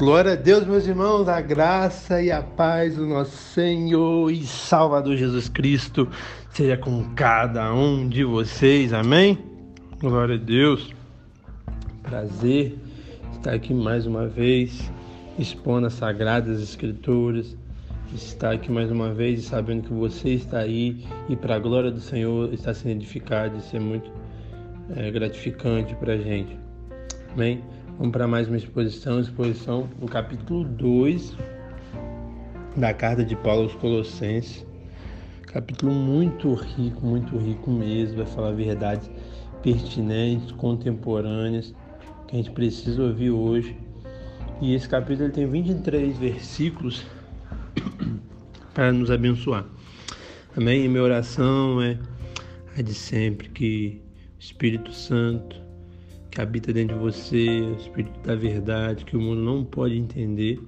Glória a Deus, meus irmãos, a graça e a paz do nosso Senhor e Salvador Jesus Cristo seja com cada um de vocês, amém? Glória a Deus, prazer estar aqui mais uma vez, expondo as Sagradas Escrituras, estar aqui mais uma vez e sabendo que você está aí e para a glória do Senhor está sendo edificado, isso é muito é, gratificante para a gente, amém? Vamos para mais uma exposição, exposição no capítulo 2 da carta de Paulo aos Colossenses. Capítulo muito rico, muito rico mesmo, vai falar verdades pertinentes, contemporâneas, que a gente precisa ouvir hoje. E esse capítulo ele tem 23 versículos para nos abençoar. Amém? E minha oração é a de sempre que o Espírito Santo que habita dentro de você, o Espírito da verdade, que o mundo não pode entender,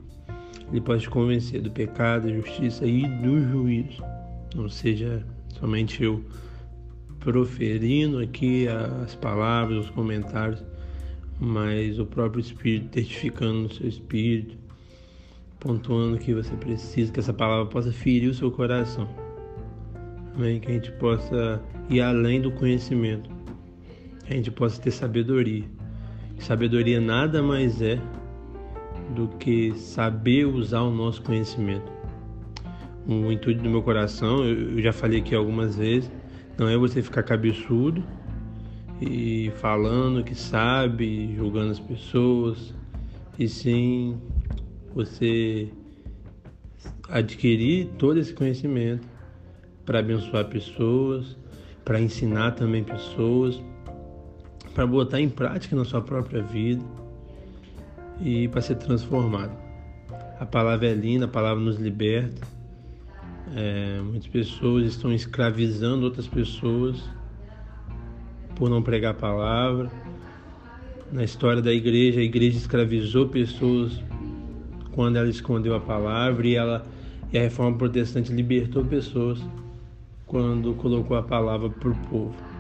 ele pode te convencer do pecado, da justiça e do juízo. Não seja somente eu proferindo aqui as palavras, os comentários, mas o próprio Espírito testificando no seu espírito, pontuando que você precisa, que essa palavra possa ferir o seu coração. Amém? Que a gente possa ir além do conhecimento a gente possa ter sabedoria. Sabedoria nada mais é do que saber usar o nosso conhecimento. O intuito do meu coração, eu já falei aqui algumas vezes, não é você ficar cabeçudo e falando que sabe, julgando as pessoas, e sim você adquirir todo esse conhecimento para abençoar pessoas, para ensinar também pessoas, para botar em prática na sua própria vida e para ser transformado. A palavra é linda, a palavra nos liberta. É, muitas pessoas estão escravizando outras pessoas por não pregar a palavra. Na história da igreja, a igreja escravizou pessoas quando ela escondeu a palavra e, ela, e a reforma protestante libertou pessoas quando colocou a palavra para o povo.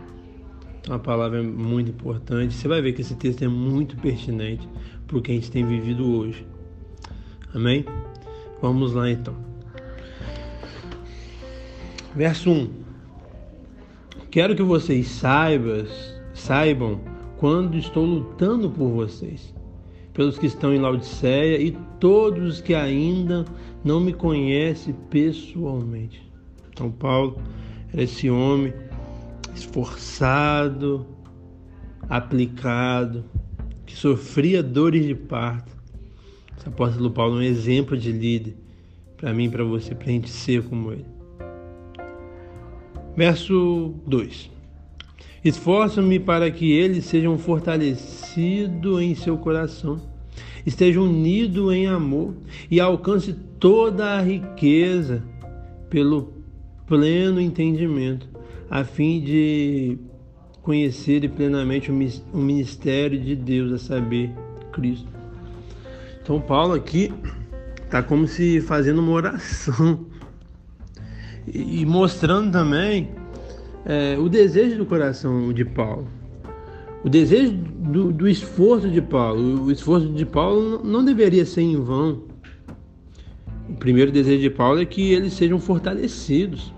Então a palavra é muito importante. Você vai ver que esse texto é muito pertinente para o que a gente tem vivido hoje. Amém? Vamos lá então. Verso 1. Quero que vocês saibam, saibam quando estou lutando por vocês, pelos que estão em Laodiceia e todos os que ainda não me conhecem pessoalmente. Então Paulo era esse homem esforçado, aplicado, que sofria dores de parto. O apóstolo Paulo é um exemplo de líder para mim para você, para a gente ser como ele. Verso 2: Esforço-me para que eles sejam fortalecidos em seu coração, estejam unidos em amor e alcance toda a riqueza pelo pleno entendimento a fim de conhecer plenamente o ministério de Deus, a saber, Cristo. Então, Paulo aqui está como se fazendo uma oração e mostrando também é, o desejo do coração de Paulo, o desejo do, do esforço de Paulo. O esforço de Paulo não deveria ser em vão. O primeiro desejo de Paulo é que eles sejam fortalecidos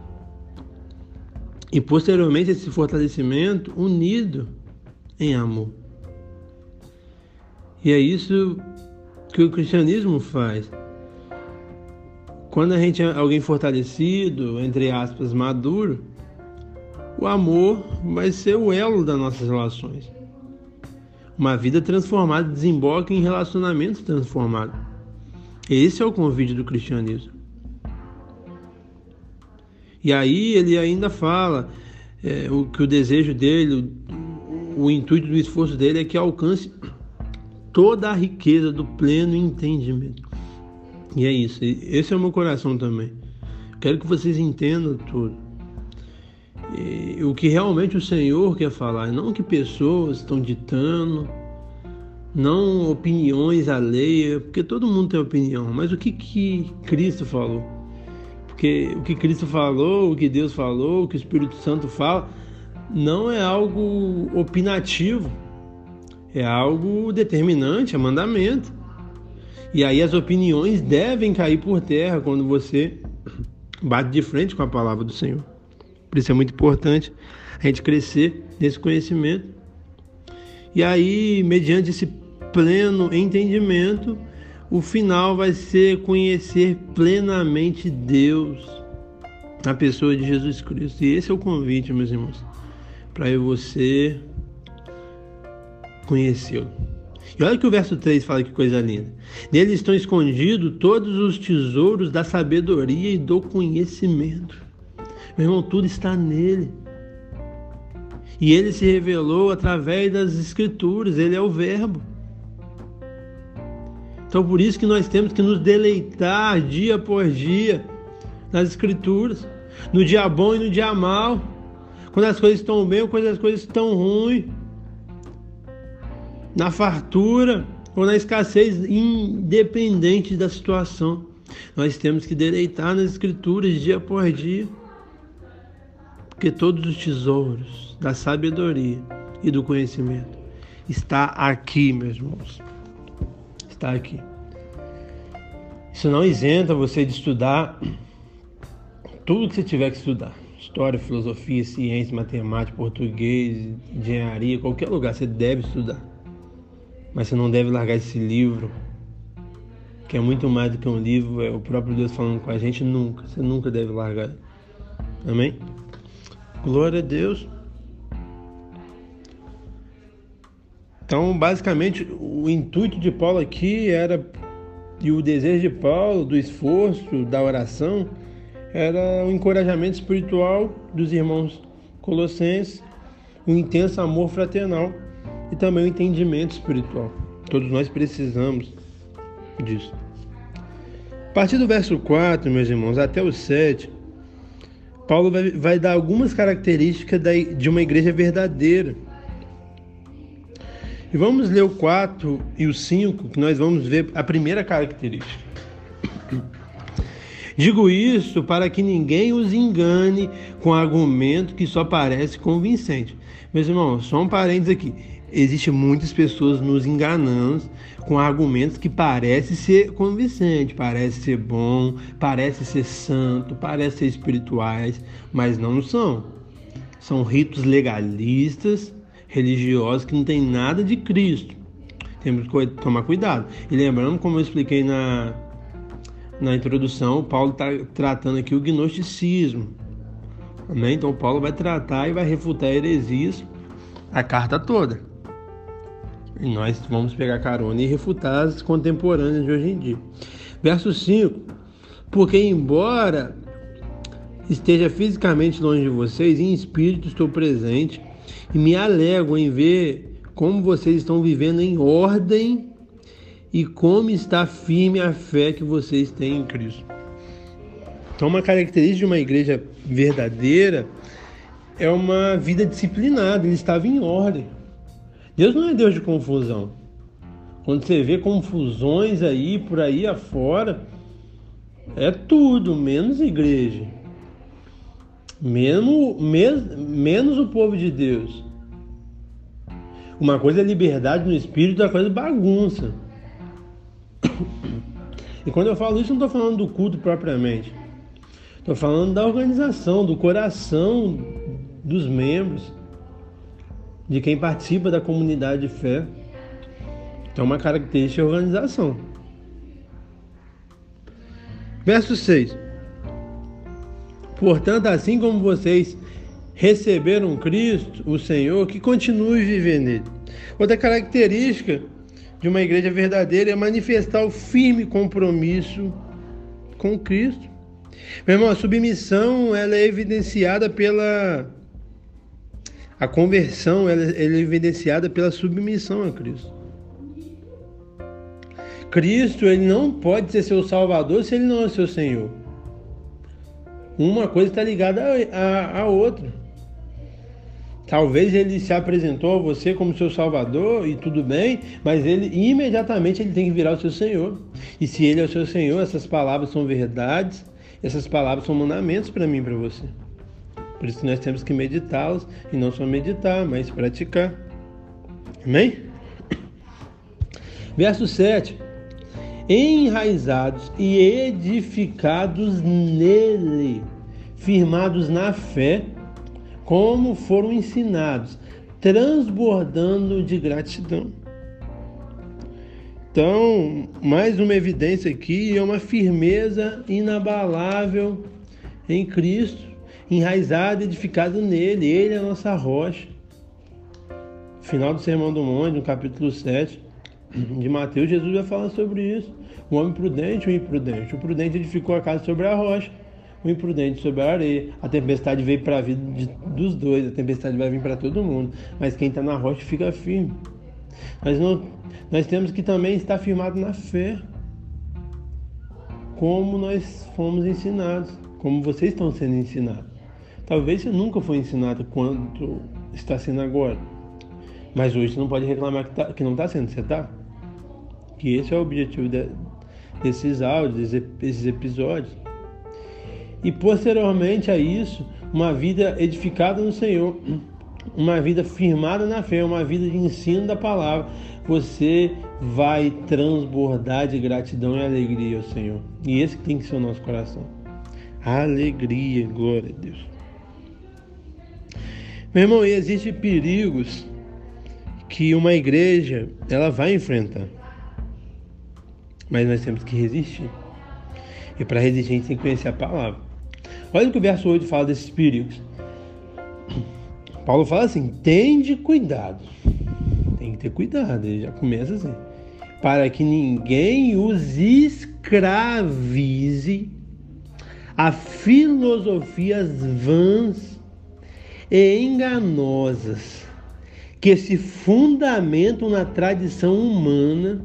e posteriormente esse fortalecimento unido em amor. E é isso que o cristianismo faz. Quando a gente é alguém fortalecido, entre aspas, maduro, o amor vai ser o elo das nossas relações. Uma vida transformada desemboca em relacionamentos transformados. Esse é o convite do cristianismo. E aí ele ainda fala é, o que o desejo dele, o, o intuito do esforço dele é que alcance toda a riqueza do pleno entendimento. E é isso. Esse é o meu coração também. Quero que vocês entendam tudo. E, o que realmente o Senhor quer falar, não que pessoas estão ditando, não opiniões alheias, porque todo mundo tem opinião, mas o que, que Cristo falou. Porque o que Cristo falou, o que Deus falou, o que o Espírito Santo fala, não é algo opinativo, é algo determinante, é mandamento. E aí as opiniões devem cair por terra quando você bate de frente com a palavra do Senhor. Por isso é muito importante a gente crescer nesse conhecimento. E aí, mediante esse pleno entendimento, o final vai ser conhecer plenamente Deus, a pessoa de Jesus Cristo. E esse é o convite, meus irmãos, para eu você conhecê-lo. E olha que o verso 3 fala que coisa linda. Nele estão escondidos todos os tesouros da sabedoria e do conhecimento. Meu irmão, tudo está nele. E ele se revelou através das escrituras, ele é o verbo. Então por isso que nós temos que nos deleitar dia por dia nas escrituras, no dia bom e no dia mal, quando as coisas estão bem ou quando as coisas estão ruins na fartura ou na escassez, independente da situação. Nós temos que deleitar nas Escrituras dia por dia, porque todos os tesouros da sabedoria e do conhecimento está aqui, meus irmãos. Está aqui. Isso não isenta você de estudar tudo que você tiver que estudar. História, filosofia, ciência, matemática, português, engenharia, qualquer lugar você deve estudar. Mas você não deve largar esse livro, que é muito mais do que um livro, é o próprio Deus falando com a gente nunca. Você nunca deve largar. Amém? Glória a Deus. Então, basicamente, o intuito de Paulo aqui era e o desejo de Paulo do esforço, da oração, era o encorajamento espiritual dos irmãos colossenses, um intenso amor fraternal e também o entendimento espiritual. Todos nós precisamos disso. A partir do verso 4, meus irmãos, até o 7, Paulo vai, vai dar algumas características de uma igreja verdadeira. E vamos ler o 4 e o 5, que nós vamos ver a primeira característica. Digo isso para que ninguém os engane com argumento que só parece convincente. Meus irmãos, só um parênteses aqui existe muitas pessoas nos enganando com argumentos que parecem ser convincentes, parece ser bom, parece ser santo, parece ser espirituais, mas não são. São ritos legalistas, religiosos que não tem nada de Cristo. Temos que tomar cuidado. E lembrando, como eu expliquei na, na introdução, Paulo está tratando aqui o gnosticismo. Amém? Então Paulo vai tratar e vai refutar heresias a carta toda. E nós vamos pegar carona e refutar as contemporâneas de hoje em dia. Verso 5: Porque, embora esteja fisicamente longe de vocês, em espírito estou presente e me alegro em ver como vocês estão vivendo em ordem e como está firme a fé que vocês têm em Cristo. Então, uma característica de uma igreja verdadeira é uma vida disciplinada, ele estava em ordem. Deus não é Deus de confusão. Quando você vê confusões aí por aí afora, é tudo, menos igreja. Menos, menos, o povo de Deus. Uma coisa é liberdade no espírito, outra coisa é bagunça. E quando eu falo isso, não estou falando do culto propriamente. Estou falando da organização, do coração dos membros de quem participa da comunidade de fé. Então, uma característica é organização. Verso 6. Portanto, assim como vocês receberam Cristo, o Senhor, que continue vivendo nele. Outra característica de uma igreja verdadeira é manifestar o firme compromisso com Cristo. Meu irmão, a submissão ela é evidenciada pela a conversão ela, é evidenciada pela submissão a Cristo. Cristo ele não pode ser seu Salvador se ele não é seu Senhor. Uma coisa está ligada à outra. Talvez ele se apresentou a você como seu Salvador e tudo bem, mas ele imediatamente ele tem que virar o seu Senhor. E se ele é o seu Senhor, essas palavras são verdades, essas palavras são mandamentos para mim e para você. Por isso nós temos que meditá-los e não só meditar, mas praticar. Amém? Verso 7. Enraizados e edificados nele, firmados na fé, como foram ensinados, transbordando de gratidão. Então, mais uma evidência aqui é uma firmeza inabalável em Cristo, enraizado e edificado nele. Ele é a nossa rocha. Final do Sermão do Monte, no capítulo 7 de Mateus, Jesus vai falar sobre isso. O homem prudente o imprudente. O prudente edificou a casa sobre a rocha, o imprudente sobre a areia. A tempestade veio para a vida de, dos dois, a tempestade vai vir para todo mundo. Mas quem está na rocha fica firme. Não, nós temos que também estar firmado na fé, como nós fomos ensinados, como vocês estão sendo ensinados. Talvez você nunca foi ensinado quanto está sendo agora, mas hoje você não pode reclamar que, tá, que não está sendo, você está? Que esse é o objetivo de, desses áudios, desses episódios. E posteriormente a isso, uma vida edificada no Senhor uma vida firmada na fé, uma vida de ensino da palavra, você vai transbordar de gratidão e alegria ao Senhor. E esse tem que ser o nosso coração. Alegria, glória a Deus. Meu irmão, e existem perigos que uma igreja ela vai enfrentar. Mas nós temos que resistir. E para resistir a gente tem que conhecer a palavra. Olha o que o verso 8 fala desses perigos. Paulo fala assim: tende cuidado. Tem que ter cuidado, ele já começa assim. Para que ninguém os escravize a filosofias vãs e enganosas que se fundamentam na tradição humana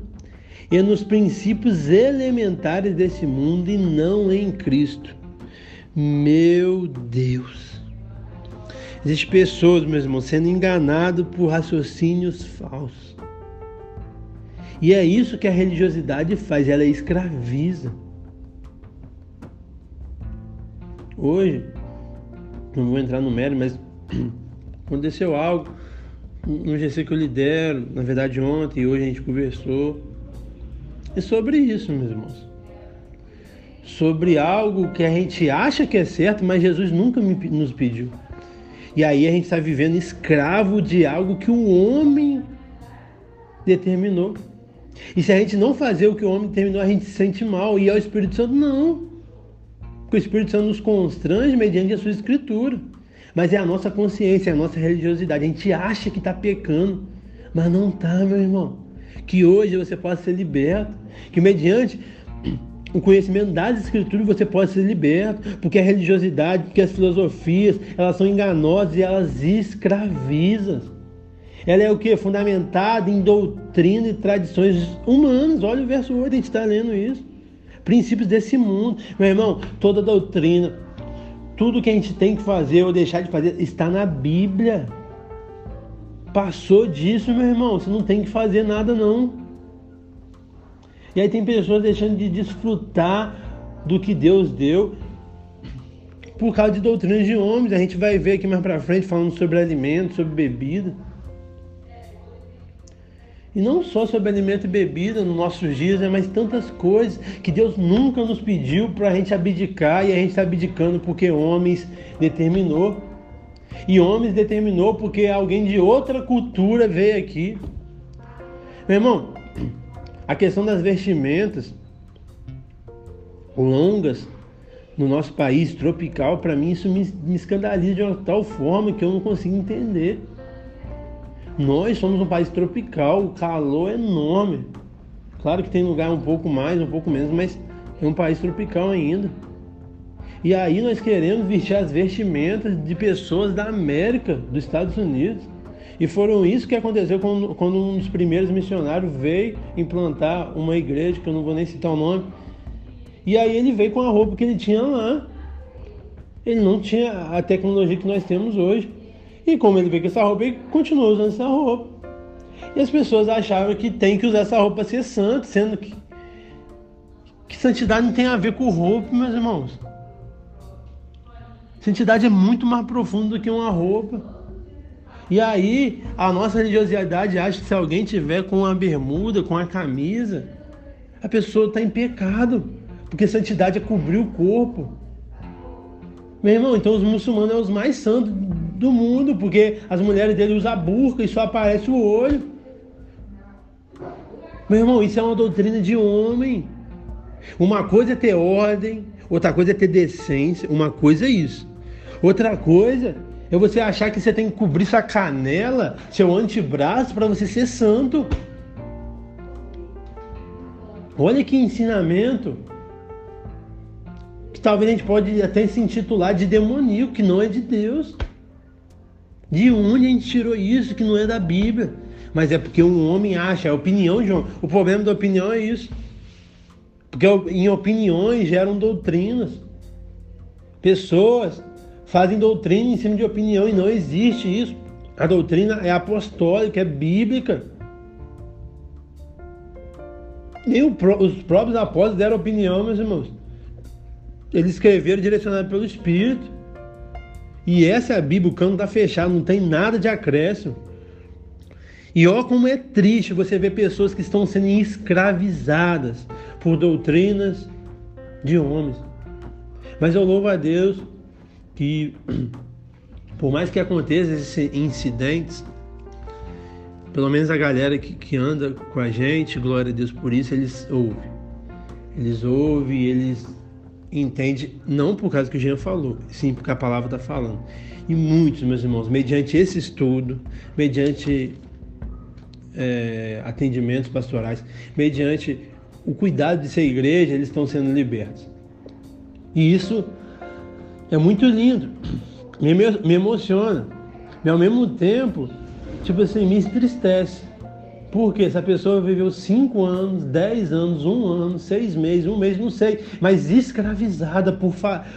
e nos princípios elementares desse mundo e não em Cristo. Meu Deus! Existem pessoas, meus irmãos, sendo enganadas por raciocínios falsos. E é isso que a religiosidade faz, ela escraviza. Hoje, não vou entrar no mérito, mas aconteceu algo no GC que eu lidero, na verdade ontem e hoje a gente conversou. É sobre isso, meus irmãos. Sobre algo que a gente acha que é certo, mas Jesus nunca nos pediu. E aí a gente está vivendo escravo de algo que o homem determinou. E se a gente não fazer o que o homem determinou, a gente se sente mal. E é o Espírito Santo não. Porque o Espírito Santo nos constrange mediante a sua escritura. Mas é a nossa consciência, é a nossa religiosidade. A gente acha que está pecando, mas não está, meu irmão. Que hoje você possa ser liberto. Que mediante o conhecimento das escrituras você pode ser liberto, porque a religiosidade, porque as filosofias, elas são enganosas e elas escravizam. Ela é o que? Fundamentada em doutrina e tradições humanas. Olha o verso 8, a gente está lendo isso. Princípios desse mundo. Meu irmão, toda doutrina, tudo que a gente tem que fazer ou deixar de fazer está na Bíblia. Passou disso, meu irmão. Você não tem que fazer nada, não. E aí tem pessoas deixando de desfrutar do que Deus deu por causa de doutrinas de homens. A gente vai ver aqui mais para frente falando sobre alimento, sobre bebida. E não só sobre alimento e bebida nos nossos dias, né, mas tantas coisas que Deus nunca nos pediu para a gente abdicar e a gente está abdicando porque homens determinou. E homens determinou porque alguém de outra cultura veio aqui. Meu irmão, a questão das vestimentas longas no nosso país tropical, para mim isso me, me escandaliza de uma tal forma que eu não consigo entender. Nós somos um país tropical, o calor é enorme. Claro que tem lugar um pouco mais, um pouco menos, mas é um país tropical ainda. E aí nós queremos vestir as vestimentas de pessoas da América, dos Estados Unidos. E foram isso que aconteceu quando, quando um dos primeiros missionários veio implantar uma igreja, que eu não vou nem citar o nome. E aí ele veio com a roupa que ele tinha lá. Ele não tinha a tecnologia que nós temos hoje. E como ele veio com essa roupa, ele continuou usando essa roupa. E as pessoas achavam que tem que usar essa roupa para ser santo, sendo que, que santidade não tem a ver com roupa, meus irmãos. Santidade é muito mais profunda do que uma roupa. E aí, a nossa religiosidade acha que se alguém tiver com a bermuda, com a camisa, a pessoa está em pecado, porque santidade é cobrir o corpo. Meu irmão, então os muçulmanos são os mais santos do mundo, porque as mulheres dele usam burca e só aparece o olho. Meu irmão, isso é uma doutrina de homem. Uma coisa é ter ordem, outra coisa é ter decência, uma coisa é isso. Outra coisa é você achar que você tem que cobrir sua canela, seu antebraço para você ser santo. Olha que ensinamento que talvez a gente pode até se intitular de demoníaco, que não é de Deus. De onde a gente tirou isso, que não é da Bíblia? Mas é porque um homem acha, é opinião, João. O problema da opinião é isso. Porque em opiniões geram doutrinas. Pessoas fazem doutrina em cima de opinião e não existe isso. A doutrina é apostólica, é bíblica. Nem os próprios apóstolos deram opinião, meus irmãos. Eles escreveram direcionado pelo Espírito. E essa é a Bíblia, o cano está fechado, não tem nada de acréscimo. E ó como é triste você ver pessoas que estão sendo escravizadas por doutrinas de homens. Mas eu louvo a Deus que, por mais que aconteçam esses incidentes, pelo menos a galera que, que anda com a gente, glória a Deus por isso, eles ouvem. Eles ouvem, eles entendem, não por causa que o Jean falou, sim porque a palavra está falando. E muitos, meus irmãos, mediante esse estudo, mediante é, atendimentos pastorais, mediante o cuidado de ser igreja, eles estão sendo libertos. E isso é muito lindo, me, me emociona, e ao mesmo tempo, tipo assim, me entristece. Porque essa pessoa viveu cinco anos, dez anos, um ano, seis meses, um mês, não sei, mas escravizada por,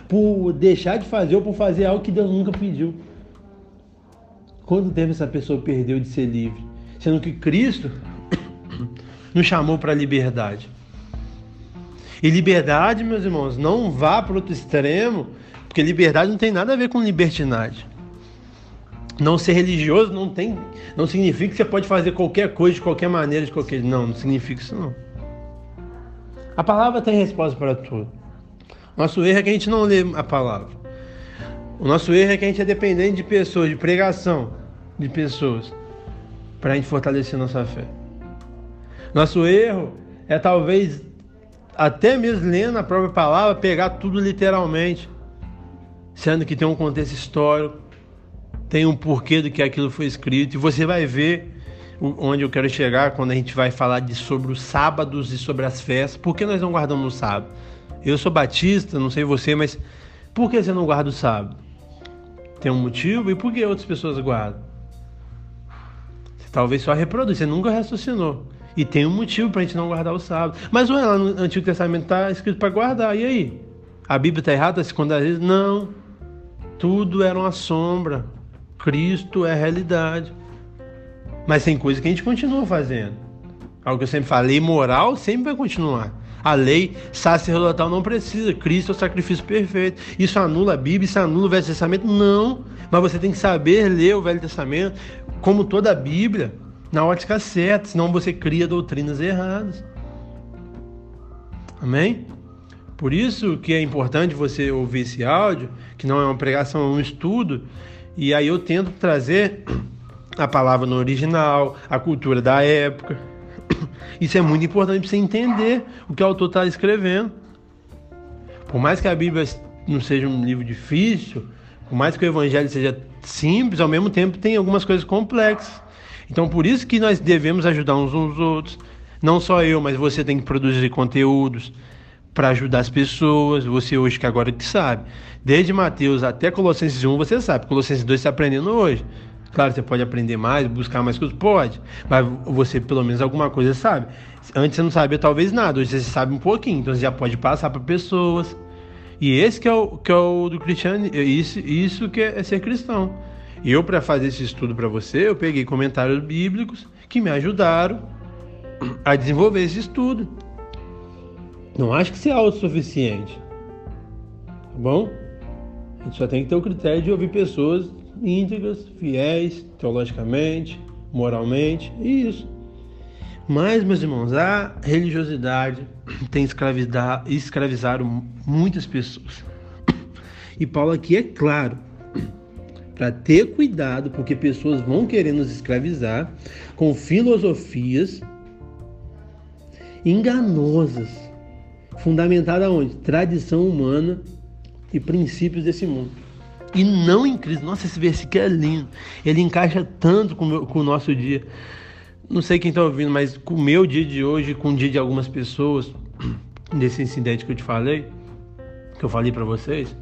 por deixar de fazer ou por fazer algo que Deus nunca pediu. Quanto tempo essa pessoa perdeu de ser livre? Sendo que Cristo nos chamou para a liberdade. E liberdade, meus irmãos, não vá para outro extremo, porque liberdade não tem nada a ver com libertinagem. Não ser religioso não tem, não significa que você pode fazer qualquer coisa de qualquer maneira, de qualquer, não, não significa isso não. A palavra tem resposta para tudo. Nosso erro é que a gente não lê a palavra. O nosso erro é que a gente é dependente de pessoas, de pregação de pessoas para a gente fortalecer nossa fé. Nosso erro é talvez até mesmo lendo a própria palavra, pegar tudo literalmente, sendo que tem um contexto histórico, tem um porquê do que aquilo foi escrito, e você vai ver onde eu quero chegar quando a gente vai falar de sobre os sábados e sobre as festas. Por que nós não guardamos o sábado? Eu sou batista, não sei você, mas por que você não guarda o sábado? Tem um motivo e por que outras pessoas guardam? Talvez só reproduz, você nunca raciocinou. E tem um motivo para a gente não guardar o sábado. Mas ué, lá no Antigo Testamento está escrito para guardar, e aí? A Bíblia está errada se às vezes? Não. Tudo era uma sombra. Cristo é a realidade. Mas tem coisa que a gente continua fazendo. Algo que eu sempre falei, moral sempre vai continuar. A lei sacerdotal não precisa. Cristo é o sacrifício perfeito. Isso anula a Bíblia, isso anula o Velho Testamento? Não. Mas você tem que saber ler o Velho Testamento, como toda a Bíblia, na ótica certa, senão você cria doutrinas erradas. Amém? Por isso que é importante você ouvir esse áudio, que não é uma pregação, é um estudo, e aí eu tento trazer a palavra no original, a cultura da época. Isso é muito importante para você entender o que o autor está escrevendo. Por mais que a Bíblia não seja um livro difícil, por mais que o Evangelho seja simples, ao mesmo tempo tem algumas coisas complexas. Então, por isso que nós devemos ajudar uns aos outros. Não só eu, mas você tem que produzir conteúdos para ajudar as pessoas. Você hoje que agora que sabe. Desde Mateus até Colossenses 1, você sabe. Colossenses 2 está aprendendo hoje. Claro, você pode aprender mais, buscar mais coisas, pode. Mas você pelo menos alguma coisa sabe. Antes você não sabia talvez nada, hoje você sabe um pouquinho. Então você já pode passar para pessoas. E esse que é o, que é o do cristiano, isso, isso que é ser cristão. Eu, para fazer esse estudo para você, eu peguei comentários bíblicos que me ajudaram a desenvolver esse estudo. Não acho que é autossuficiente. Tá bom? A gente só tem que ter o critério de ouvir pessoas íntegras, fiéis, teologicamente, moralmente, e isso. Mas, meus irmãos, a religiosidade tem escravizado muitas pessoas. E Paulo aqui é claro, para ter cuidado, porque pessoas vão querer nos escravizar com filosofias enganosas, fundamentadas onde? Tradição humana e princípios desse mundo. E não em Cristo. Nossa, esse versículo é lindo. Ele encaixa tanto com, o, com o nosso dia. Não sei quem está ouvindo, mas com o meu dia de hoje, com o dia de algumas pessoas, desse incidente que eu te falei, que eu falei para vocês.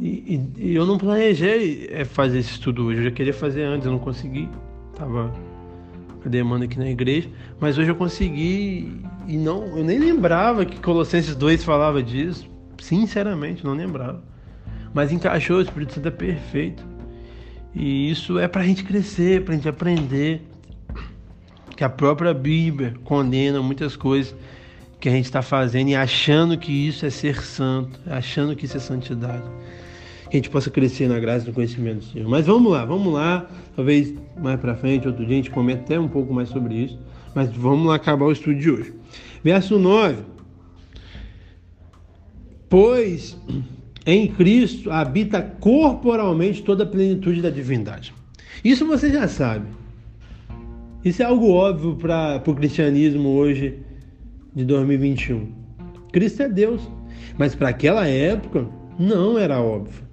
E, e, eu não planejei é, fazer esse estudo hoje. Eu já queria fazer antes, eu não consegui. Tava a demanda aqui na igreja, mas hoje eu consegui e não, eu nem lembrava que Colossenses 2 falava disso. Sinceramente, não lembrava. Mas encaixou, o Espírito Santo é perfeito. E isso é para a gente crescer, para a gente aprender. Que a própria Bíblia condena muitas coisas que a gente está fazendo e achando que isso é ser santo, achando que isso é santidade. Que a gente possa crescer na graça e no conhecimento do Senhor. Mas vamos lá, vamos lá. Talvez mais para frente, outro dia, a gente comente até um pouco mais sobre isso. Mas vamos lá acabar o estudo de hoje. Verso 9. Pois em Cristo habita corporalmente toda a plenitude da divindade. Isso você já sabe. Isso é algo óbvio para o cristianismo hoje de 2021. Cristo é Deus, mas para aquela época não era óbvio.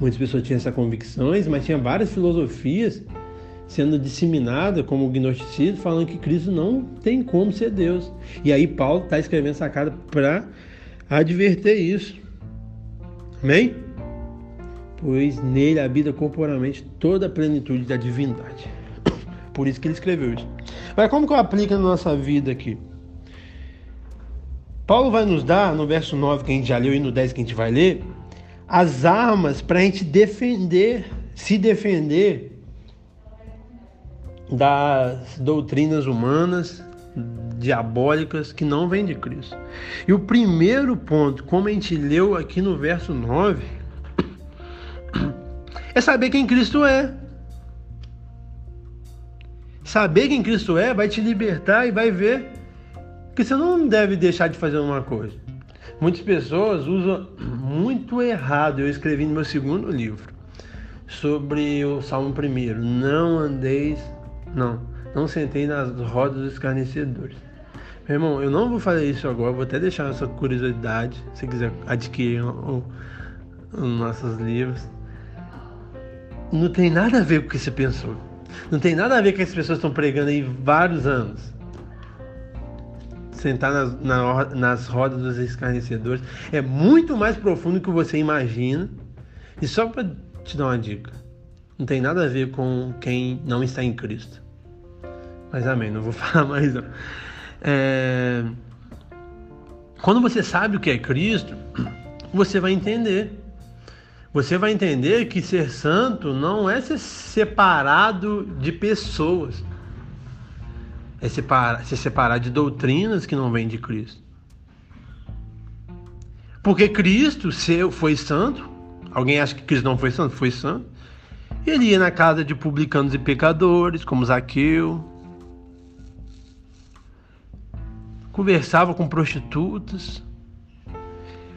Muitas pessoas tinham essas convicções, mas tinha várias filosofias sendo disseminadas como gnosticismo, falando que Cristo não tem como ser Deus. E aí Paulo está escrevendo essa carta para adverter isso. Amém? Pois nele habita corporalmente toda a plenitude da divindade. Por isso que ele escreveu isso. Mas como que eu aplico na nossa vida aqui? Paulo vai nos dar, no verso 9 que a gente já leu e no 10 que a gente vai ler, as armas para a gente defender, se defender das doutrinas humanas, diabólicas que não vêm de Cristo. E o primeiro ponto, como a gente leu aqui no verso 9, é saber quem Cristo é. Saber quem Cristo é vai te libertar e vai ver que você não deve deixar de fazer uma coisa. Muitas pessoas usam muito errado. Eu escrevi no meu segundo livro sobre o Salmo primeiro. Não andeis, não, não sentei nas rodas dos escarnecedores. Meu irmão, eu não vou fazer isso agora, vou até deixar essa curiosidade, se quiser adquirir os nossos livros. Não tem nada a ver com o que você pensou. Não tem nada a ver com o que as pessoas estão pregando aí vários anos. Sentar nas, na, nas rodas dos escarnecedores é muito mais profundo do que você imagina. E só para te dar uma dica, não tem nada a ver com quem não está em Cristo. Mas amém, não vou falar mais não. É... Quando você sabe o que é Cristo, você vai entender. Você vai entender que ser santo não é ser separado de pessoas. É separar, se separar de doutrinas que não vêm de Cristo. Porque Cristo foi santo. Alguém acha que Cristo não foi santo? Foi santo. Ele ia na casa de publicanos e pecadores, como Zaqueu, conversava com prostitutas,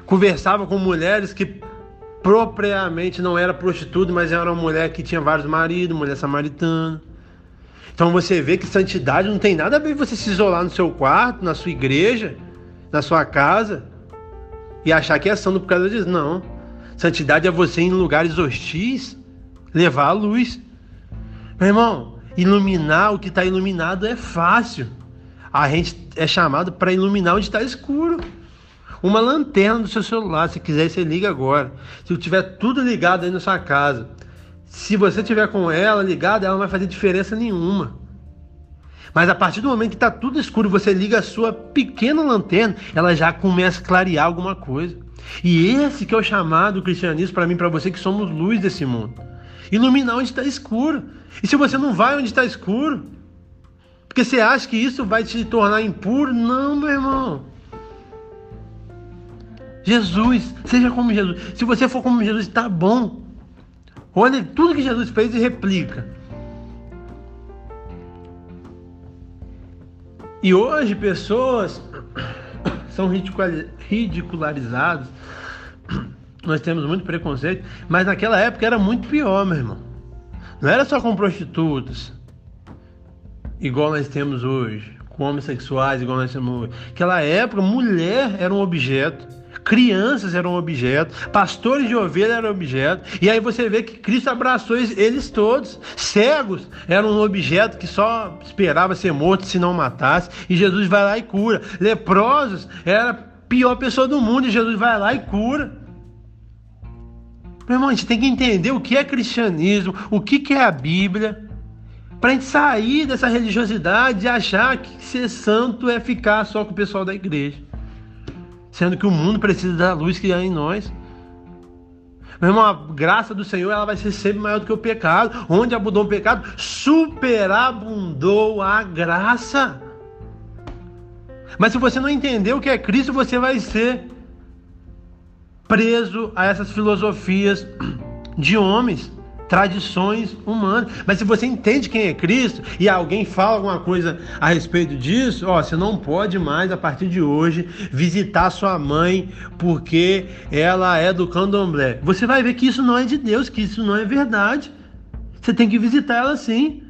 conversava com mulheres que propriamente não era prostituta, mas era uma mulher que tinha vários maridos, mulher samaritana. Então você vê que santidade não tem nada a ver você se isolar no seu quarto, na sua igreja, na sua casa e achar que é santo por causa disso. Não. Santidade é você em lugares hostis levar a luz. Meu irmão, iluminar o que está iluminado é fácil. A gente é chamado para iluminar onde está escuro. Uma lanterna do seu celular, se quiser, você liga agora. Se tiver tudo ligado aí na sua casa, se você tiver com ela ligada, ela não vai fazer diferença nenhuma. Mas a partir do momento que está tudo escuro, você liga a sua pequena lanterna, ela já começa a clarear alguma coisa. E esse que é o chamado cristianismo para mim, para você que somos luz desse mundo. Iluminar onde está escuro. E se você não vai onde está escuro, porque você acha que isso vai te tornar impuro? Não, meu irmão. Jesus, seja como Jesus. Se você for como Jesus, está bom. Olha tudo que Jesus fez e replica. E hoje pessoas são ridicularizadas. Nós temos muito preconceito, mas naquela época era muito pior, meu irmão. Não era só com prostitutas, igual nós temos hoje, com homossexuais, igual nós temos hoje. Naquela época, mulher era um objeto, crianças eram objeto, pastores de ovelha eram objeto. E aí você vê que Cristo abraçou eles todos. Cegos eram um objeto que só esperava ser morto se não matasse. E Jesus vai lá e cura. Leprosos era a pior pessoa do mundo e Jesus vai lá e cura. Meu irmão, a gente tem que entender o que é cristianismo, o que é a Bíblia, para a gente sair dessa religiosidade e achar que ser santo é ficar só com o pessoal da igreja. Sendo que o mundo precisa da luz que há em nós. Meu irmão, a graça do Senhor ela vai ser sempre maior do que o pecado. Onde abundou o pecado, superabundou a graça. Mas se você não entender o que é Cristo, você vai ser preso a essas filosofias de homens, tradições humanas. Mas se você entende quem é Cristo e alguém fala alguma coisa a respeito disso, ó, você não pode mais a partir de hoje visitar sua mãe porque ela é do candomblé. Você vai ver que isso não é de Deus, que isso não é verdade. Você tem que visitar ela sim,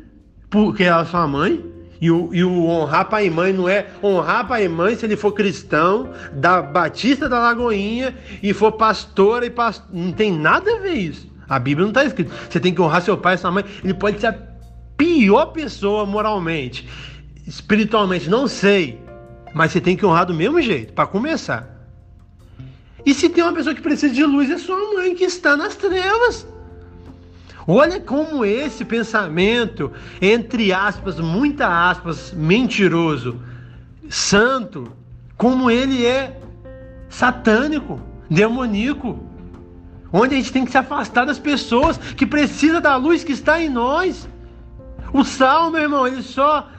porque ela é sua mãe. E o, e o honrar pai e mãe não é honrar pai e mãe se ele for cristão, da Batista da Lagoinha e for pastora e pastor. Não tem nada a ver isso. A Bíblia não está escrito. Você tem que honrar seu pai e sua mãe. Ele pode ser a pior pessoa moralmente, espiritualmente, não sei. Mas você tem que honrar do mesmo jeito, para começar. E se tem uma pessoa que precisa de luz, é sua mãe que está nas trevas. Olha como esse pensamento, entre aspas, muitas aspas, mentiroso, santo, como ele é satânico, demoníaco. Onde a gente tem que se afastar das pessoas que precisam da luz que está em nós. O sal, meu irmão, ele só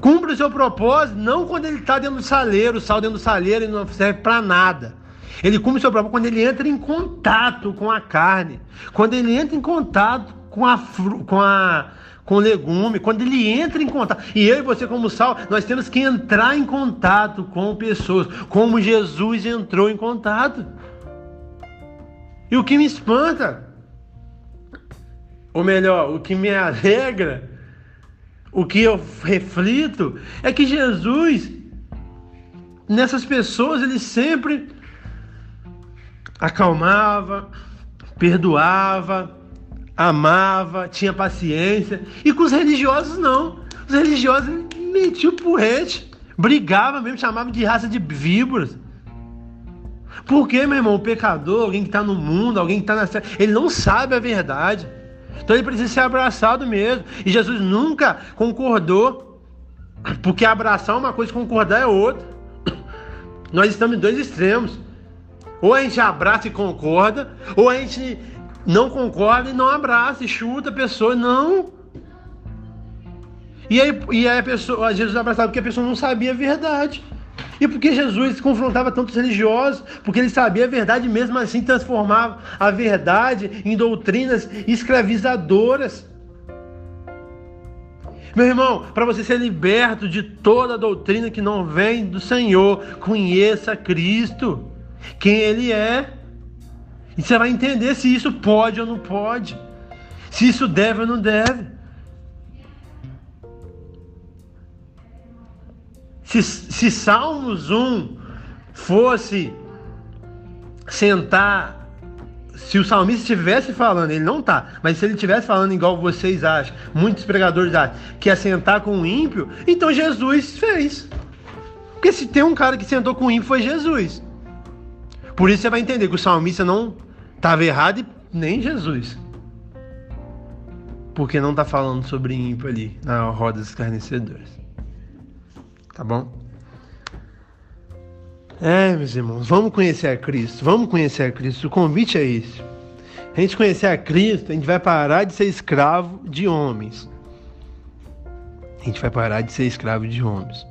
cumpre o seu propósito não quando ele está dentro do saleiro. O sal dentro do saleiro ele não serve para nada. Ele cumpre o seu propósito quando ele entra em contato com a carne, quando ele entra em contato com a, com a com legume, quando ele entra em contato. E eu e você, como sal, nós temos que entrar em contato com pessoas, como Jesus entrou em contato. E o que me espanta, ou melhor, o que me alegra, o que eu reflito, é que Jesus, nessas pessoas, ele sempre acalmava, perdoava, amava, tinha paciência. E com os religiosos não. Os religiosos metiam porrete, brigava mesmo, chamava de raça de víboras. Porque, meu irmão, o pecador, alguém que está no mundo, alguém que está na terra, ele não sabe a verdade. Então ele precisa ser abraçado mesmo. E Jesus nunca concordou, porque abraçar uma coisa, concordar é outra. Nós estamos em dois extremos. Ou a gente abraça e concorda, ou a gente não concorda e não abraça e chuta a pessoa. Não. E aí, e aí a pessoa, Jesus abraçava porque a pessoa não sabia a verdade. E porque Jesus confrontava tantos religiosos? Porque ele sabia a verdade mesmo assim transformava a verdade em doutrinas escravizadoras. Meu irmão, para você ser liberto de toda doutrina que não vem do Senhor, conheça Cristo quem ele é. E você vai entender se isso pode ou não pode, se isso deve ou não deve. Se, se Salmos 1 fosse sentar, se o salmista estivesse falando, ele não está, mas se ele estivesse falando igual vocês acham, muitos pregadores acham, que é sentar com o ímpio, então Jesus fez. Porque se tem um cara que sentou com o ímpio foi Jesus. Por isso você vai entender que o salmista não estava errado e nem Jesus. Porque não está falando sobre ímpio ali na roda dos escarnecedores. Tá bom? É, meus irmãos, vamos conhecer a Cristo. Vamos conhecer a Cristo. O convite é esse. A gente conhecer a Cristo, a gente vai parar de ser escravo de homens. A gente vai parar de ser escravo de homens.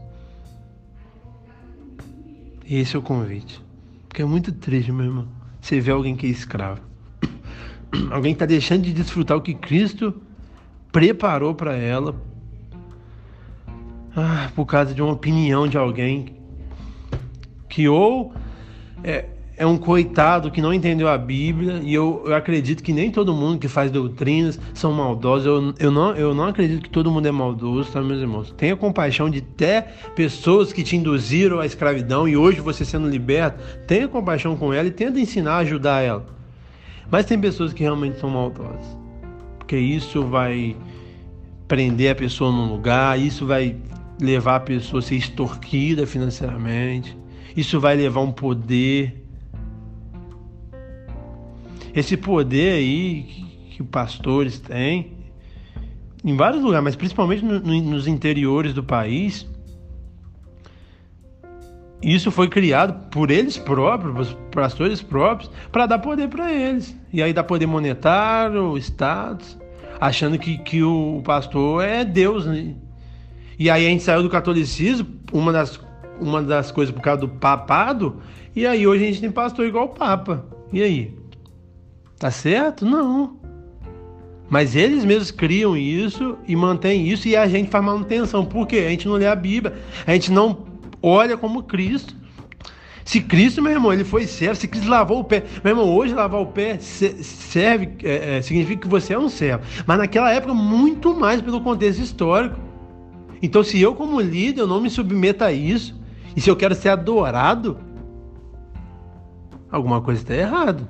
Esse é o convite. Porque é muito triste, meu irmão. Você vê alguém que é escravo. Alguém que está deixando de desfrutar o que Cristo preparou para ela. Ah, por causa de uma opinião de alguém que ou é, é um coitado que não entendeu a Bíblia, e eu, eu acredito que nem todo mundo que faz doutrinas são maldosos. Eu, eu, não, eu não acredito que todo mundo é maldoso, tá, meus irmãos? Tenha compaixão de até pessoas que te induziram à escravidão e hoje você sendo liberto, tenha compaixão com ela e tenta ensinar, ajudar ela. Mas tem pessoas que realmente são maldosas, porque isso vai prender a pessoa num lugar, isso vai levar a pessoa a ser extorquida financeiramente, isso vai levar um poder esse poder aí que, que pastores têm, em vários lugares, mas principalmente no, no, nos interiores do país, isso foi criado por eles próprios, os pastores próprios, para dar poder para eles. E aí dá poder monetário, status, achando que, que o pastor é Deus. Né? E aí a gente saiu do catolicismo, uma das, uma das coisas por causa do papado, e aí hoje a gente tem pastor igual o Papa. E aí? Tá certo? Não. Mas eles mesmos criam isso e mantêm isso e a gente faz manutenção. Por quê? A gente não lê a Bíblia, a gente não olha como Cristo. Se Cristo, meu irmão, ele foi servo, se Cristo lavou o pé, meu irmão, hoje lavar o pé serve, é, é, significa que você é um servo. Mas naquela época, muito mais pelo contexto histórico. Então, se eu, como líder, eu não me submeto a isso, e se eu quero ser adorado, alguma coisa está errada.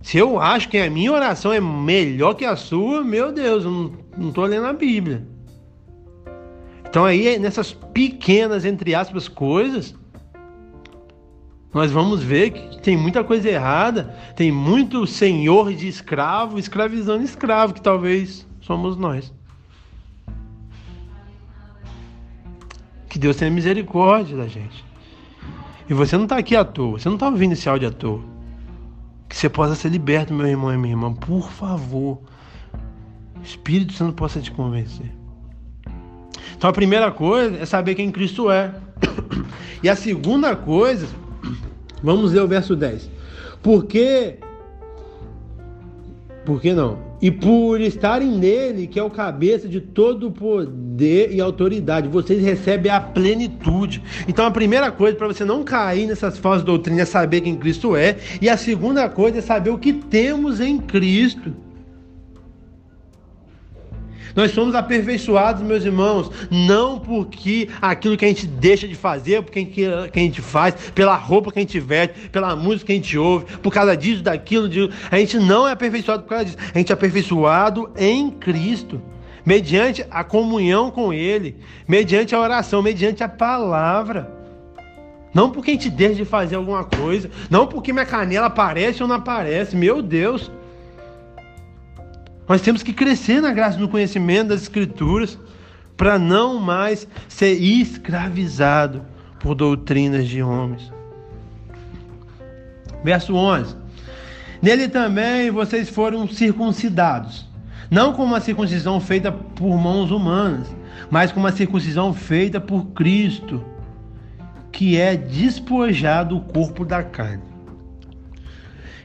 Se eu acho que a minha oração é melhor que a sua, meu Deus, eu não estou lendo a Bíblia. Então aí, nessas pequenas, entre aspas, coisas, nós vamos ver que tem muita coisa errada, tem muito senhor de escravo escravizando escravo, que talvez somos nós. Que Deus tenha misericórdia da gente. E você não está aqui à toa, você não está ouvindo esse áudio à toa. Que você possa ser liberto, meu irmão e minha irmã. Por favor. Espírito Santo possa te convencer. Então a primeira coisa é saber quem Cristo é. E a segunda coisa, vamos ler o verso 10. Porque. Por que não? E por estarem nele, que é o cabeça de todo poder e autoridade, vocês recebem a plenitude. Então a primeira coisa para você não cair nessas falsas doutrinas é saber quem Cristo é, e a segunda coisa é saber o que temos em Cristo. Nós somos aperfeiçoados, meus irmãos, não porque aquilo que a gente deixa de fazer, porque que a gente faz, pela roupa que a gente veste, pela música que a gente ouve, por causa disso, daquilo, de... a gente não é aperfeiçoado por causa disso. A gente é aperfeiçoado em Cristo, mediante a comunhão com Ele, mediante a oração, mediante a palavra. Não porque a gente deixa de fazer alguma coisa, não porque minha canela aparece ou não aparece, meu Deus. Nós temos que crescer na graça no conhecimento das Escrituras para não mais ser escravizado por doutrinas de homens. Verso 11: Nele também vocês foram circuncidados, não com uma circuncisão feita por mãos humanas, mas com uma circuncisão feita por Cristo, que é despojado o corpo da carne.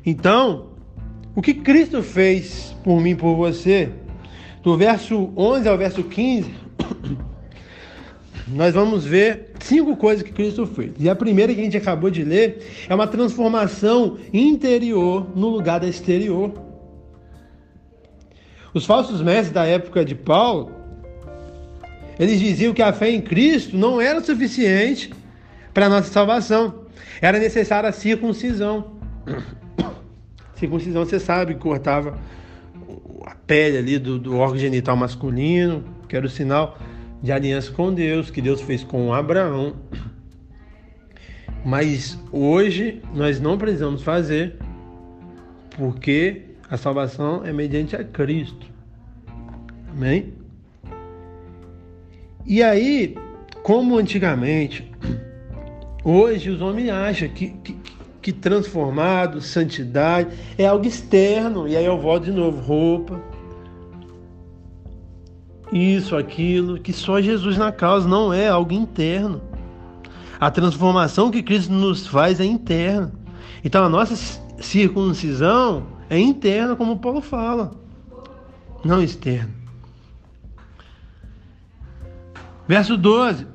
Então, o que Cristo fez por mim, por você, do verso 11 ao verso 15, nós vamos ver cinco coisas que Cristo fez. E a primeira que a gente acabou de ler é uma transformação interior no lugar da exterior. Os falsos mestres da época de Paulo, eles diziam que a fé em Cristo não era suficiente para a nossa salvação. Era necessária a circuncisão. Circuncisão, você sabe, cortava a pele ali do, do órgão genital masculino, que era o sinal de aliança com Deus, que Deus fez com Abraão. Mas hoje nós não precisamos fazer, porque a salvação é mediante a Cristo. Amém? E aí, como antigamente, hoje os homens acham que, que, que transformado, santidade, é algo externo. E aí eu volto de novo, roupa, isso, aquilo, que só Jesus na causa, não é algo interno. A transformação que Cristo nos faz é interna. Então a nossa circuncisão é interna, como Paulo fala, não externa. Verso 12.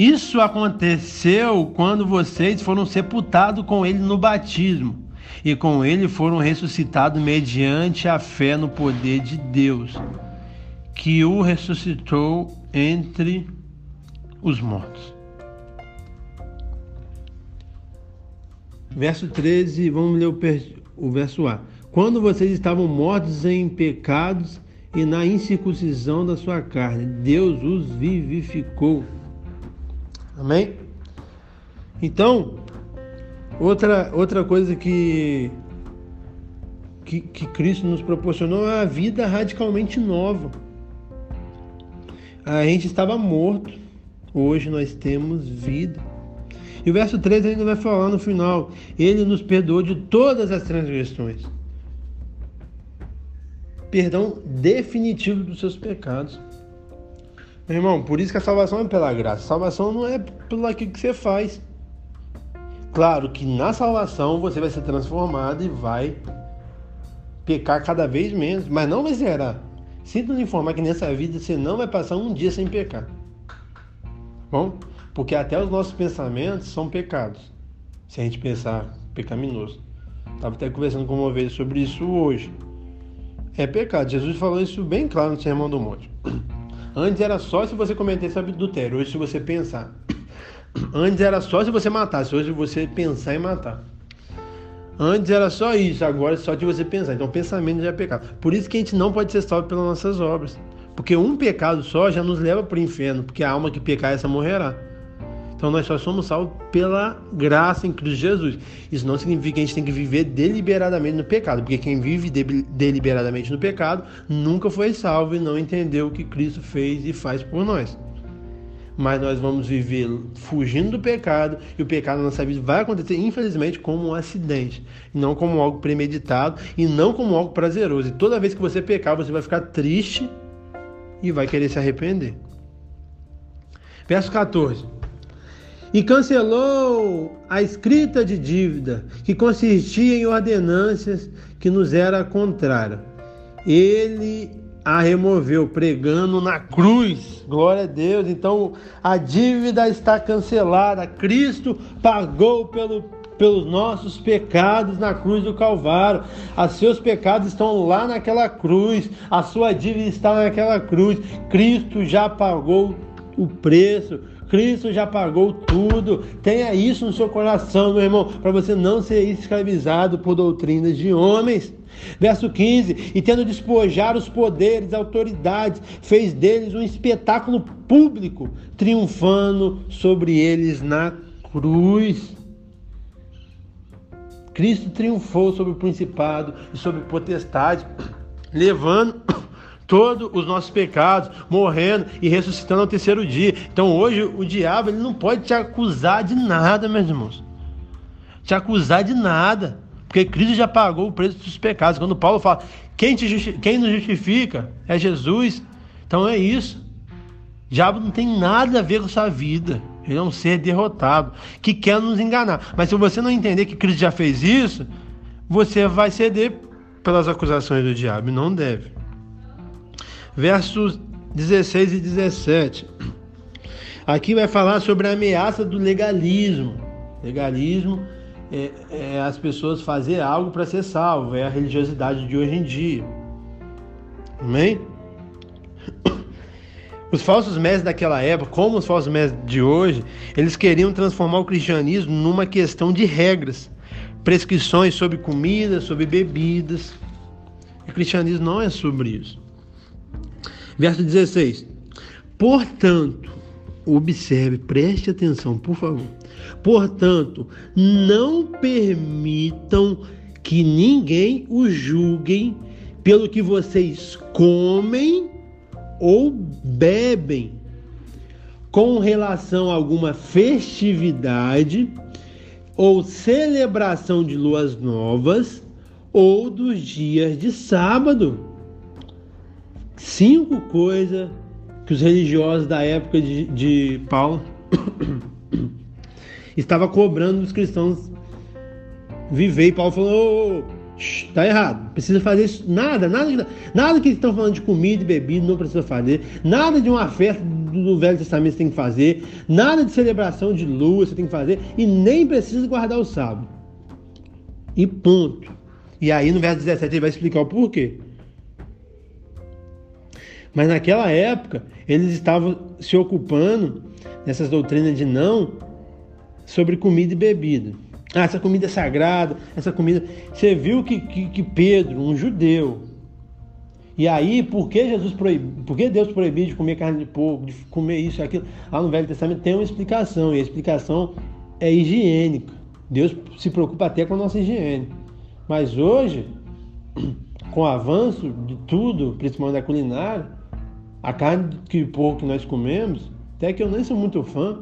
Isso aconteceu quando vocês foram sepultados com ele no batismo, e com ele foram ressuscitados mediante a fé no poder de Deus, que o ressuscitou entre os mortos. Verso 13, vamos ler o, o verso A. Quando vocês estavam mortos em pecados e na incircuncisão da sua carne, Deus os vivificou. Amém? Então, outra, outra coisa que, que, que Cristo nos proporcionou é a vida radicalmente nova. A gente estava morto, hoje nós temos vida. E o verso 13 ainda vai falar no final: Ele nos perdoou de todas as transgressões. Perdão definitivo dos seus pecados. Meu irmão, por isso que a salvação é pela graça. A salvação não é pelo aquilo que você faz. Claro que na salvação você vai ser transformado e vai pecar cada vez menos, mas não vai zerar. Sinto lhe informar que nessa vida você não vai passar um dia sem pecar. Bom? Porque até os nossos pensamentos são pecados. Se a gente pensar pecaminoso. Estava até conversando com uma vez sobre isso hoje. É pecado. Jesus falou isso bem claro no Sermão do Monte. Antes era só se você cometesse adultério. Hoje, se você pensar. Antes era só se você matasse. Hoje, você pensar em matar. Antes era só isso. Agora é só de você pensar. Então, pensamento já é pecado. Por isso que a gente não pode ser salvo pelas nossas obras. Porque um pecado só já nos leva para o inferno. Porque a alma que pecar, essa morrerá. Então nós só somos salvos pela graça em Cristo Jesus. Isso não significa que a gente tem que viver deliberadamente no pecado, porque quem vive de deliberadamente no pecado nunca foi salvo e não entendeu o que Cristo fez e faz por nós. Mas nós vamos viver fugindo do pecado e o pecado na nossa vida vai acontecer, infelizmente, como um acidente, não como algo premeditado e não como algo prazeroso. E toda vez que você pecar, você vai ficar triste e vai querer se arrepender. Verso 14 e cancelou a escrita de dívida, que consistia em ordenâncias que nos era contrária. Ele a removeu pregando na cruz. Glória a Deus. Então a dívida está cancelada. Cristo pagou pelo, pelos nossos pecados na cruz do Calvário. Os seus pecados estão lá naquela cruz. A sua dívida está naquela cruz. Cristo já pagou o preço. Cristo já pagou tudo. Tenha isso no seu coração, meu irmão, para você não ser escravizado por doutrinas de homens. Verso 15: E tendo despojado os poderes, autoridades, fez deles um espetáculo público, triunfando sobre eles na cruz. Cristo triunfou sobre o principado e sobre potestade, levando todos os nossos pecados, morrendo e ressuscitando ao terceiro dia. Então hoje o diabo ele não pode te acusar de nada, meus irmãos. Te acusar de nada. Porque Cristo já pagou o preço dos pecados. Quando Paulo fala, quem, te quem nos justifica é Jesus. Então é isso. O diabo não tem nada a ver com sua vida. Ele é um ser derrotado que quer nos enganar. Mas se você não entender que Cristo já fez isso, você vai ceder pelas acusações do diabo. Não deve versos 16 e 17. Aqui vai falar sobre a ameaça do legalismo. Legalismo é, é as pessoas fazer algo para ser salvo, é a religiosidade de hoje em dia. Amém? Os falsos mestres daquela época, como os falsos mestres de hoje, eles queriam transformar o cristianismo numa questão de regras, prescrições sobre comida, sobre bebidas. O cristianismo não é sobre isso. Verso 16. Portanto, observe, preste atenção, por favor. Portanto, não permitam que ninguém os julguem pelo que vocês comem ou bebem com relação a alguma festividade ou celebração de luas novas ou dos dias de sábado cinco coisas que os religiosos da época de, de Paulo estava cobrando dos cristãos viver. E Paulo falou: oh, tá errado, precisa fazer isso. Nada, nada, nada que estão falando de comida e bebida, não precisa fazer. Nada de uma festa do Velho Testamento você tem que fazer, nada de celebração de lua você tem que fazer, e nem precisa guardar o sábado. E ponto. E aí no verso 17 ele vai explicar o porquê. Mas naquela época, eles estavam se ocupando nessas doutrinas de não sobre comida e bebida. Ah, essa comida é sagrada, essa comida. Você viu que, que, que Pedro, um judeu, e aí, por que Jesus proibiu, por que Deus proibiu de comer carne de porco, de comer isso e aquilo? Lá no Velho Testamento tem uma explicação, e a explicação é higiênica. Deus se preocupa até com a nossa higiene. Mas hoje, com o avanço de tudo, principalmente da culinária, a carne de porco que nós comemos, até que eu nem sou muito fã,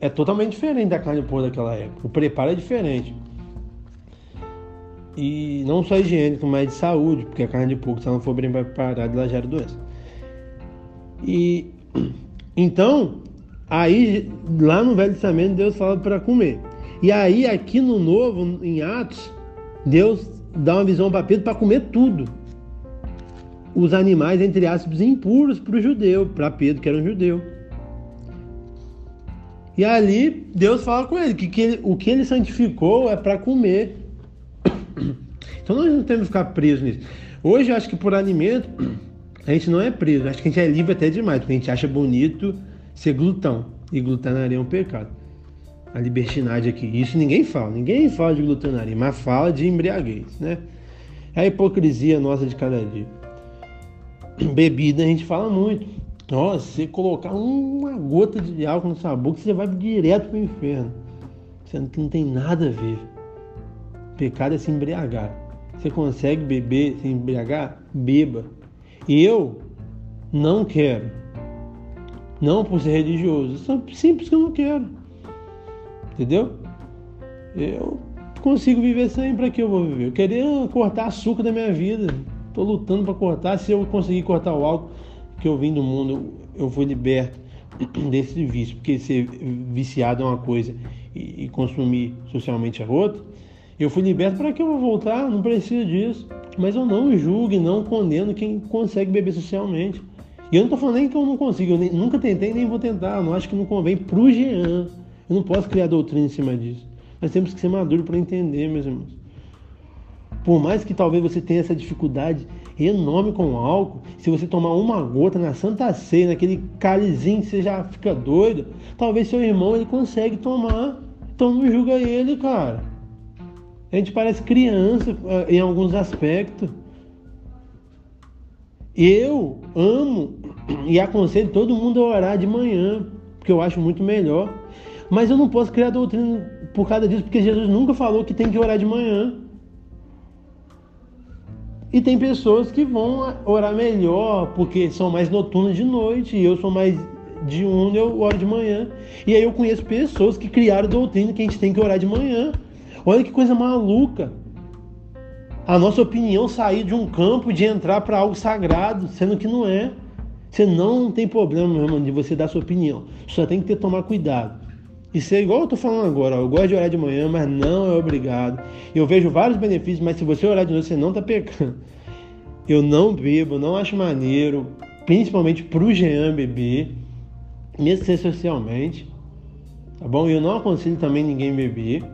é totalmente diferente da carne de porco daquela época. O preparo é diferente. E não só higiênico, mas de saúde, porque a carne de porco, se ela não for bem preparada, ela gera doença. E então, aí lá no Velho Testamento, Deus fala para comer. E aí, aqui no Novo, em Atos, Deus dá uma visão para Pedro para comer tudo. Os animais, entre aspas, impuros para o judeu, para Pedro, que era um judeu. E ali Deus fala com ele que, que ele, o que ele santificou é para comer. Então nós não temos que ficar presos nisso. Hoje eu acho que por alimento a gente não é preso, acho que a gente é livre até demais, porque a gente acha bonito ser glutão. E glutanaria é um pecado. A libertinagem aqui. Isso ninguém fala. Ninguém fala de glutanaria, mas fala de embriaguez, né? É a hipocrisia nossa de cada dia. Bebida a gente fala muito. Nossa, você colocar uma gota de álcool na sua boca, você vai direto para o inferno. Que não tem nada a ver. Pecado é se embriagar. Você consegue beber, se embriagar? Beba. Eu não quero. Não por ser religioso. É simples que eu não quero. Entendeu? Eu consigo viver sem. Para que eu vou viver? Eu queria cortar açúcar da minha vida. Estou lutando para cortar. Se eu conseguir cortar o álcool que eu vim do mundo, eu fui liberto desse vício. Porque ser viciado é uma coisa e consumir socialmente é outra. Eu fui liberto para que eu vou voltar? Não preciso disso. Mas eu não julgo, não condeno quem consegue beber socialmente. E eu não estou falando nem que eu não consigo, eu nem, nunca tentei nem vou tentar. Eu não acho que não convém pro Jean. Eu não posso criar doutrina em cima disso. Nós temos que ser maduros para entender, meus irmãos. Por mais que talvez você tenha essa dificuldade enorme com o álcool, se você tomar uma gota na Santa Ceia, naquele cálizinho você já fica doido, talvez seu irmão ele consegue tomar. Então não julga ele, cara. A gente parece criança eh, em alguns aspectos. Eu amo e aconselho todo mundo a orar de manhã, porque eu acho muito melhor. Mas eu não posso criar doutrina por causa disso, porque Jesus nunca falou que tem que orar de manhã. E tem pessoas que vão orar melhor, porque são mais noturnas de noite, e eu sou mais de um, eu oro de manhã. E aí eu conheço pessoas que criaram doutrina que a gente tem que orar de manhã. Olha que coisa maluca. A nossa opinião sair de um campo de entrar para algo sagrado, sendo que não é. Você não tem problema, meu irmão, de você dar sua opinião. Só tem que ter tomar cuidado. Isso é igual eu estou falando agora. Ó, eu gosto de orar de manhã, mas não é obrigado. Eu vejo vários benefícios, mas se você orar de noite, você não está pecando. Eu não bebo, não acho maneiro, principalmente para o Jean beber, mesmo ser socialmente. Tá bom? Eu não aconselho também ninguém beber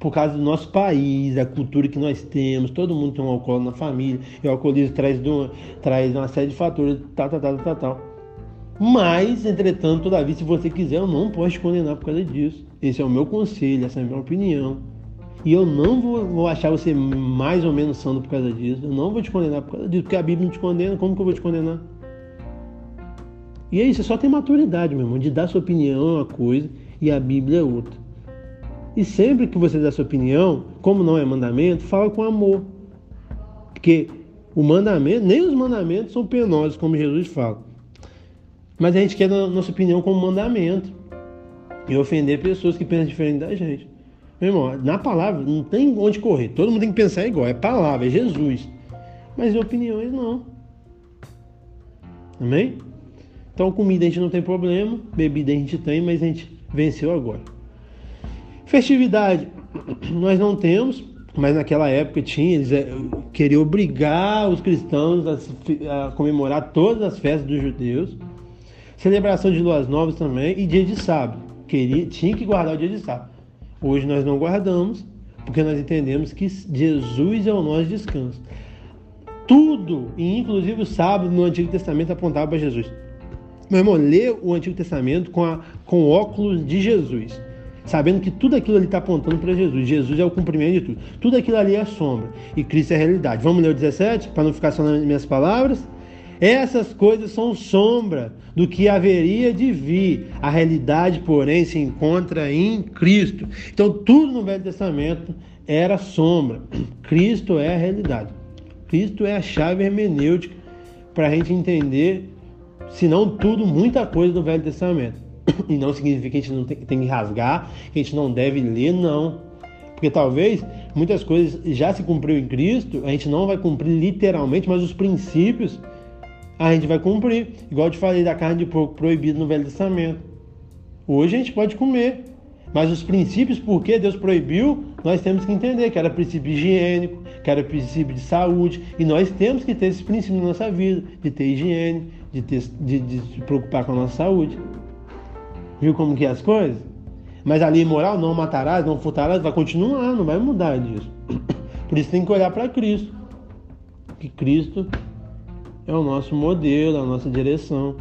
por causa do nosso país, da cultura que nós temos, todo mundo tem um alcoólatra na família, e o alcoolismo traz, uma, traz uma série de fatores, tal, tal, tal, tal, tal. Mas, entretanto, todavia, se você quiser, eu não posso te condenar por causa disso. Esse é o meu conselho, essa é a minha opinião. E eu não vou, vou achar você mais ou menos santo por causa disso. Eu não vou te condenar por causa disso, porque a Bíblia não te condena. Como que eu vou te condenar? E é isso, é só ter maturidade, meu irmão, de dar sua opinião é uma coisa e a Bíblia é outra. E sempre que você dá sua opinião, como não é mandamento, fala com amor. Porque o mandamento, nem os mandamentos são penosos, como Jesus fala. Mas a gente quer dar nossa opinião como mandamento. E ofender pessoas que pensam diferente da gente. Meu irmão, na palavra não tem onde correr. Todo mundo tem que pensar igual. É palavra, é Jesus. Mas opiniões não. Amém? Então comida a gente não tem problema, bebida a gente tem, mas a gente venceu agora. Festividade, nós não temos, mas naquela época tinha, eles eh, queriam obrigar os cristãos a, a comemorar todas as festas dos judeus. Celebração de luas novas também e dia de sábado. Queria, tinha que guardar o dia de sábado. Hoje nós não guardamos, porque nós entendemos que Jesus é o nosso descanso. Tudo, e inclusive o sábado no Antigo Testamento apontava para Jesus. Meu irmão, lê o Antigo Testamento com, a, com óculos de Jesus sabendo que tudo aquilo ali está apontando para Jesus. Jesus é o cumprimento de tudo. Tudo aquilo ali é sombra e Cristo é a realidade. Vamos ler o 17 para não ficar só nas minhas palavras? Essas coisas são sombra do que haveria de vir. A realidade, porém, se encontra em Cristo. Então, tudo no Velho Testamento era sombra. Cristo é a realidade. Cristo é a chave hermenêutica para a gente entender, se não tudo, muita coisa do Velho Testamento. E não significa que a gente não tem, que rasgar, que a gente não deve ler, não. Porque talvez muitas coisas já se cumpriu em Cristo, a gente não vai cumprir literalmente, mas os princípios a gente vai cumprir. Igual eu te falei da carne de porco proibida no Velho Testamento. Hoje a gente pode comer, mas os princípios, por que Deus proibiu, nós temos que entender que era princípio higiênico, que era princípio de saúde, e nós temos que ter esses princípios na nossa vida, de ter higiene, de, ter, de, de se preocupar com a nossa saúde. Viu como que é as coisas? Mas a lei moral, não matarás, não furtarás, vai continuar, não vai mudar disso. Por isso tem que olhar para Cristo. Que Cristo é o nosso modelo, a nossa direção.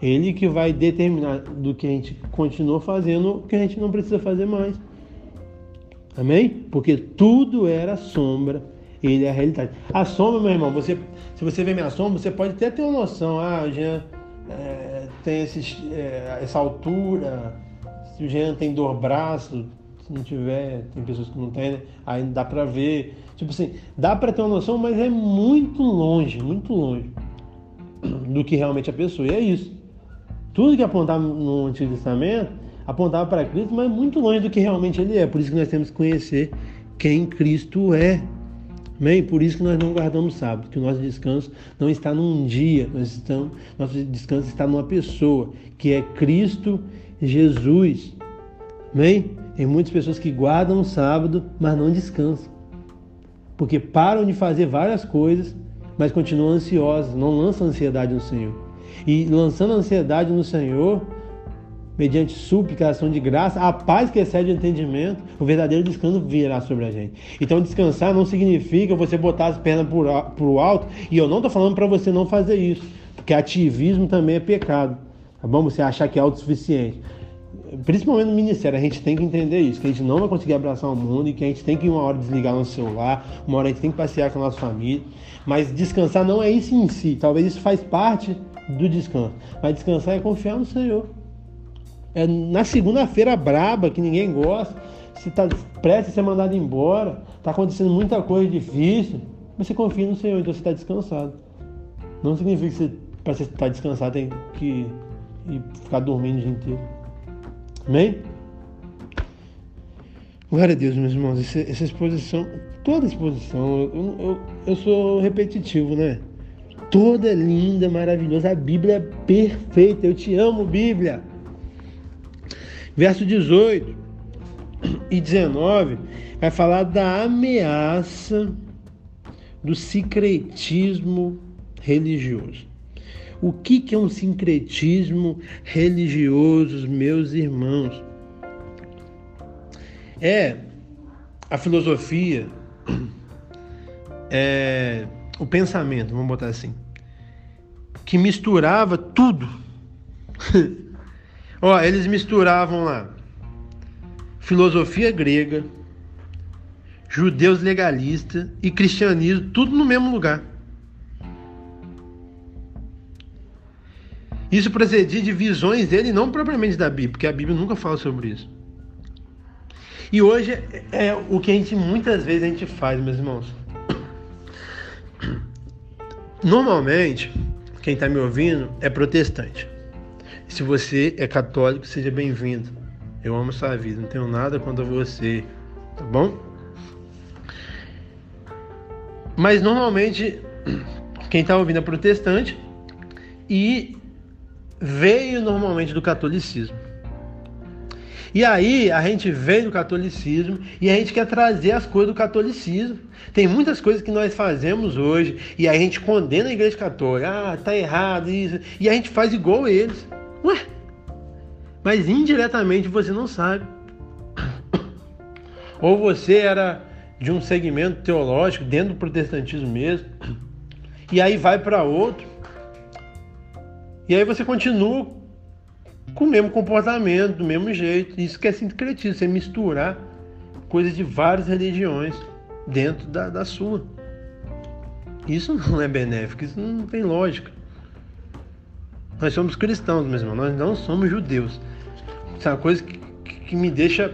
Ele que vai determinar do que a gente continua fazendo, o que a gente não precisa fazer mais. Amém? Porque tudo era sombra, ele é a realidade. A sombra, meu irmão, você, se você vê minha sombra, você pode até ter uma noção. Ah, Jean, é, tem esses, é, essa altura, se o Jean tem dor braço, se não tiver, tem pessoas que não tem, né? aí dá pra ver. Tipo assim, dá pra ter uma noção, mas é muito longe, muito longe do que realmente a pessoa. E é isso. Tudo que apontava no Antigo Testamento apontava para Cristo, mas muito longe do que realmente ele é. Por isso que nós temos que conhecer quem Cristo é. Amém? Por isso que nós não guardamos sábado, que o nosso descanso não está num dia, nós estamos, nosso descanso está numa pessoa, que é Cristo Jesus. Amém? Tem muitas pessoas que guardam o sábado, mas não descansam. Porque param de fazer várias coisas, mas continuam ansiosas, não lançam ansiedade no Senhor. E lançando ansiedade no Senhor, mediante súplica, ação de graça, a paz que excede o entendimento, o verdadeiro descanso virá sobre a gente. Então, descansar não significa você botar as pernas para o alto, e eu não estou falando para você não fazer isso, porque ativismo também é pecado, tá bom? Você achar que é autossuficiente. Principalmente no ministério, a gente tem que entender isso, que a gente não vai conseguir abraçar o mundo e que a gente tem que uma hora desligar nosso celular, uma hora a gente tem que passear com a nossa família, mas descansar não é isso em si, talvez isso faz parte do descanso, mas descansar é confiar no Senhor. É na segunda-feira braba, que ninguém gosta, você está prestes a ser mandado embora, está acontecendo muita coisa difícil, você confia no Senhor, então você está descansado. Não significa que para você estar tá descansado, tem que ficar dormindo o dia inteiro. Amém? Glória a Deus, meus irmãos. Essa, essa exposição, toda exposição, eu, eu, eu sou repetitivo, né? Toda é linda, maravilhosa. A Bíblia é perfeita. Eu te amo, Bíblia. Verso 18 e 19 vai falar da ameaça do sincretismo religioso. O que, que é um sincretismo religioso, meus irmãos? É a filosofia, é o pensamento, vamos botar assim, que misturava tudo Ó, eles misturavam lá filosofia grega, judeus legalistas e cristianismo, tudo no mesmo lugar. Isso procedia de visões dele, não propriamente da Bíblia, porque a Bíblia nunca fala sobre isso. E hoje é, é o que a gente muitas vezes a gente faz, meus irmãos. Normalmente, quem está me ouvindo é protestante. Se você é católico, seja bem-vindo. Eu amo sua vida, não tenho nada contra você, tá bom? Mas normalmente quem está ouvindo é protestante e veio normalmente do catolicismo. E aí a gente vem do catolicismo e a gente quer trazer as coisas do catolicismo. Tem muitas coisas que nós fazemos hoje e a gente condena a igreja católica. Ah, tá errado isso. E a gente faz igual eles. Ué? Mas indiretamente você não sabe. Ou você era de um segmento teológico dentro do protestantismo mesmo, e aí vai para outro, e aí você continua com o mesmo comportamento, do mesmo jeito. Isso que é sincretismo, você misturar coisas de várias religiões dentro da, da sua. Isso não é benéfico, isso não tem lógica. Nós somos cristãos, meu irmão, nós não somos judeus. Isso é uma coisa que, que me deixa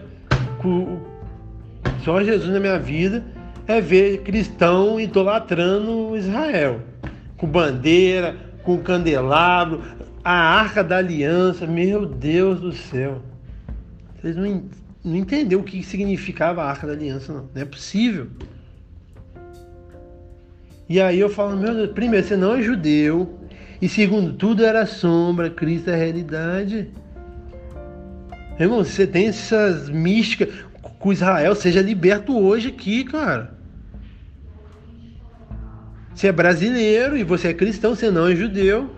com, só Jesus na minha vida é ver cristão idolatrando Israel, com bandeira, com candelabro, a arca da aliança. Meu Deus do céu. Vocês não, não entenderam o que significava a arca da aliança, não. Não é possível. E aí eu falo, meu Deus, primeiro, você não é judeu. E segundo, tudo era sombra, Cristo é realidade. Irmão, você tem essas místicas, com Israel seja liberto hoje aqui, cara. Você é brasileiro e você é cristão, você não é judeu.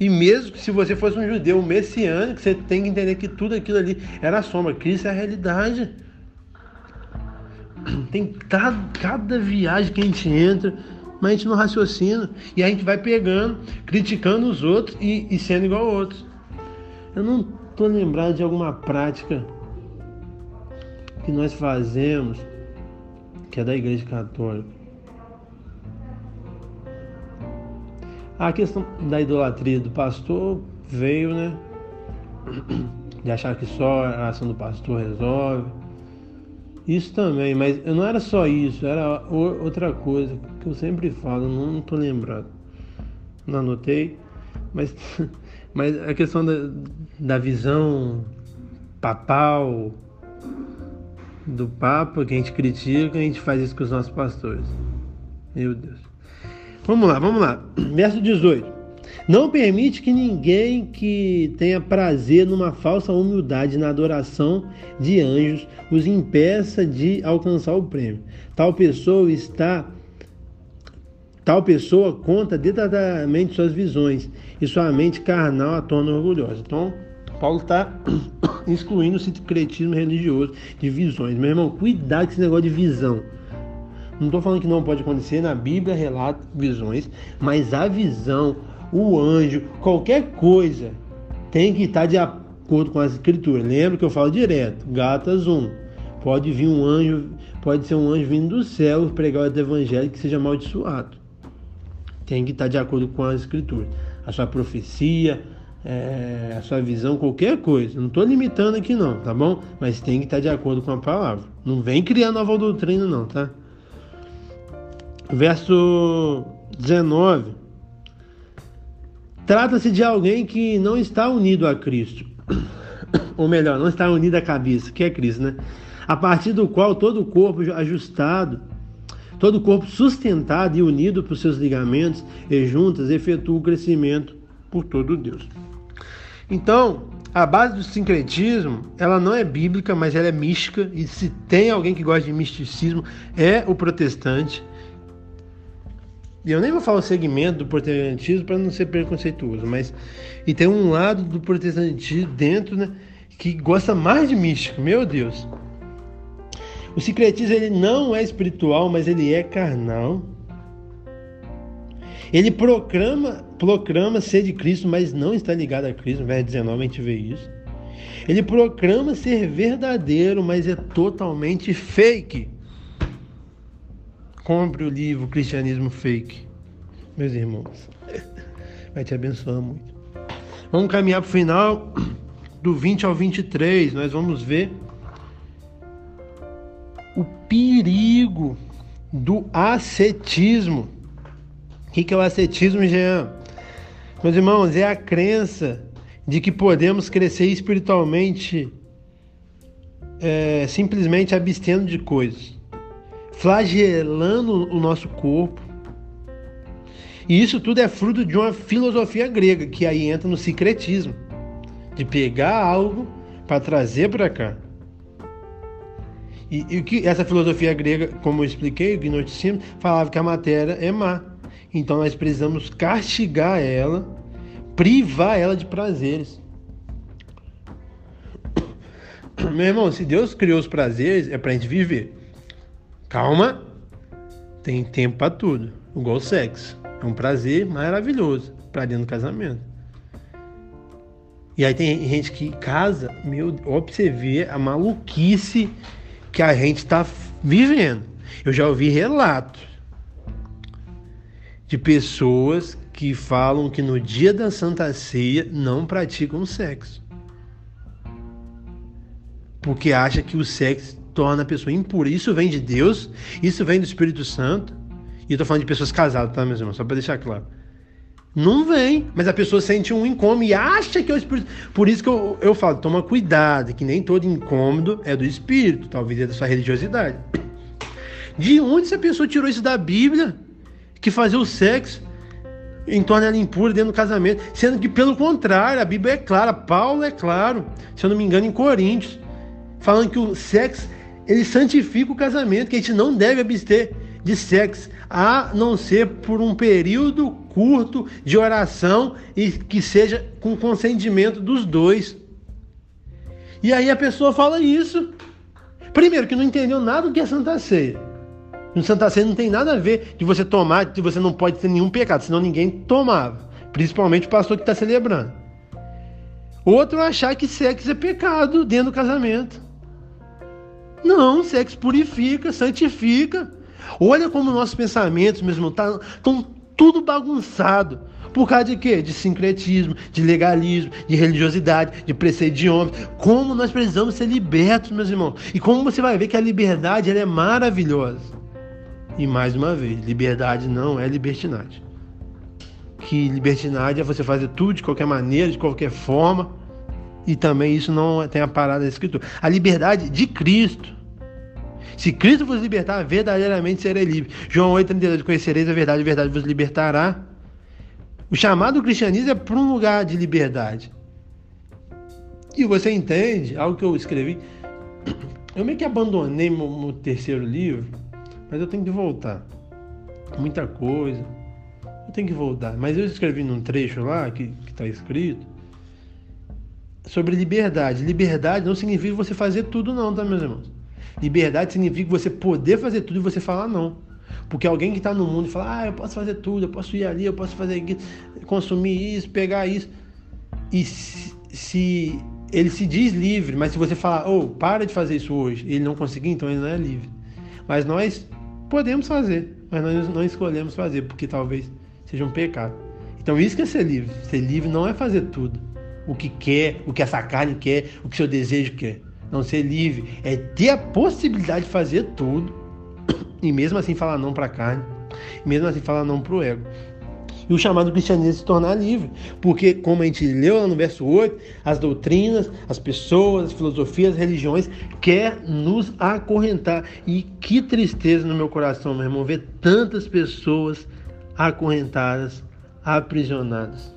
E mesmo se você fosse um judeu messiânico, você tem que entender que tudo aquilo ali era sombra. Cristo é a realidade. Tem cada, cada viagem que a gente entra, mas a gente não raciocina. E a gente vai pegando, criticando os outros e, e sendo igual a outros. Eu não tô lembrado de alguma prática que nós fazemos, que é da Igreja Católica. A questão da idolatria do pastor veio, né? De achar que só a ação do pastor resolve. Isso também, mas não era só isso, era outra coisa que eu sempre falo, não estou lembrado. Não anotei, mas, mas a questão da, da visão papal do Papa, que a gente critica, a gente faz isso com os nossos pastores. Meu Deus. Vamos lá, vamos lá. Verso 18. Não permite que ninguém que tenha prazer numa falsa humildade na adoração de anjos os impeça de alcançar o prêmio. Tal pessoa está Tal pessoa conta detalhadamente suas visões e sua mente carnal a torna orgulhosa. Então, Paulo está excluindo o sincretismo religioso de visões. Meu irmão, cuidado com esse negócio de visão. Não estou falando que não pode acontecer, na Bíblia relata visões, mas a visão, o anjo, qualquer coisa tem que estar de acordo com as escrituras. Lembra que eu falo direto, Gatas 1. Pode vir um anjo, pode ser um anjo vindo do céu pregar o evangelho que seja amaldiçoado. Tem que estar de acordo com as escrituras. A sua profecia, é, a sua visão, qualquer coisa. Não estou limitando aqui não, tá bom? Mas tem que estar de acordo com a palavra. Não vem criar nova doutrina não, tá? Verso 19. Trata-se de alguém que não está unido a Cristo. Ou melhor, não está unido à cabeça, que é Cristo, né? A partir do qual todo o corpo ajustado, todo o corpo sustentado e unido por seus ligamentos e juntas efetua o crescimento por todo Deus. Então, a base do sincretismo, ela não é bíblica, mas ela é mística, e se tem alguém que gosta de misticismo, é o protestante. Eu nem vou falar o segmento do protestantismo para não ser preconceituoso, mas e tem um lado do protestantismo dentro, né, que gosta mais de mística. Meu Deus. O sincretismo ele não é espiritual, mas ele é carnal. Ele proclama, proclama ser de Cristo, mas não está ligado a Cristo. No verso 19 a gente vê isso. Ele proclama ser verdadeiro, mas é totalmente fake. Compre o livro Cristianismo Fake, meus irmãos. Vai te abençoar muito. Vamos caminhar para o final do 20 ao 23. Nós vamos ver o perigo do ascetismo. O que é o ascetismo, Jean? Meus irmãos, é a crença de que podemos crescer espiritualmente é, simplesmente abstendo de coisas flagelando o nosso corpo. E isso tudo é fruto de uma filosofia grega, que aí entra no secretismo, de pegar algo para trazer para cá. E, e que essa filosofia grega, como eu expliquei, o gnosticismo, falava que a matéria é má. Então nós precisamos castigar ela, privar ela de prazeres. Meu irmão, se Deus criou os prazeres, é pra gente viver. Calma, tem tempo para tudo. Igual sexo. É um prazer maravilhoso para dentro do casamento. E aí tem gente que casa, meu, ver a maluquice que a gente está vivendo. Eu já ouvi relatos de pessoas que falam que no dia da Santa Ceia não praticam sexo. Porque acha que o sexo torna a pessoa impura. Isso vem de Deus, isso vem do Espírito Santo. E eu tô falando de pessoas casadas, tá, meus irmãos? Só para deixar claro. Não vem, mas a pessoa sente um incômodo e acha que é o Espírito. Por isso que eu, eu falo, toma cuidado, que nem todo incômodo é do Espírito, talvez é da sua religiosidade. De onde essa pessoa tirou isso da Bíblia? Que fazer o sexo em torno ela impura dentro do casamento, sendo que pelo contrário, a Bíblia é clara, Paulo é claro, se eu não me engano, em Coríntios, falando que o sexo ele santifica o casamento, que a gente não deve abster de sexo, a não ser por um período curto de oração e que seja com consentimento dos dois. E aí a pessoa fala isso. Primeiro, que não entendeu nada do que é Santa Ceia. No Santa Ceia não tem nada a ver de você tomar, de você não pode ter nenhum pecado, senão ninguém tomava. Principalmente o pastor que está celebrando. Outro achar que sexo é pecado dentro do casamento. Não, sexo purifica, santifica. Olha como nossos pensamentos, mesmo, estão tá, tudo bagunçado. Por causa de quê? De sincretismo, de legalismo, de religiosidade, de preceito de homens. Como nós precisamos ser libertos, meus irmãos. E como você vai ver que a liberdade ela é maravilhosa. E mais uma vez, liberdade não é libertinagem. Que libertinagem é você fazer tudo de qualquer maneira, de qualquer forma. E também isso não tem a parada da escritura. A liberdade de Cristo se Cristo vos libertar, verdadeiramente serei livre. João 8,32, conhecereis a verdade, a verdade vos libertará. O chamado cristianismo é para um lugar de liberdade. E você entende, algo que eu escrevi, eu meio que abandonei meu, terceiro livro, mas eu tenho que voltar. Muita coisa, eu tenho que voltar. Mas eu escrevi num trecho lá, que está escrito, sobre liberdade. Liberdade não significa você fazer tudo não, tá, meus irmãos? Liberdade significa você poder fazer tudo e você falar não. Porque alguém que está no mundo e fala, ah, eu posso fazer tudo, eu posso ir ali, eu posso fazer isso, consumir isso, pegar isso. E se, se, ele se diz livre, mas se você falar, oh, para de fazer isso hoje, ele não conseguir, então ele não é livre. Mas nós podemos fazer, mas nós não escolhemos fazer, porque talvez seja um pecado. Então isso que é ser livre. Ser livre não é fazer tudo. O que quer, o que essa carne quer, o que seu desejo quer não ser livre, é ter a possibilidade de fazer tudo e mesmo assim falar não para a carne, mesmo assim falar não para o ego. E o chamado cristianismo se tornar livre, porque, como a gente leu lá no verso 8, as doutrinas, as pessoas, as filosofias, as religiões quer nos acorrentar. E que tristeza no meu coração, meu irmão, ver tantas pessoas acorrentadas, aprisionadas.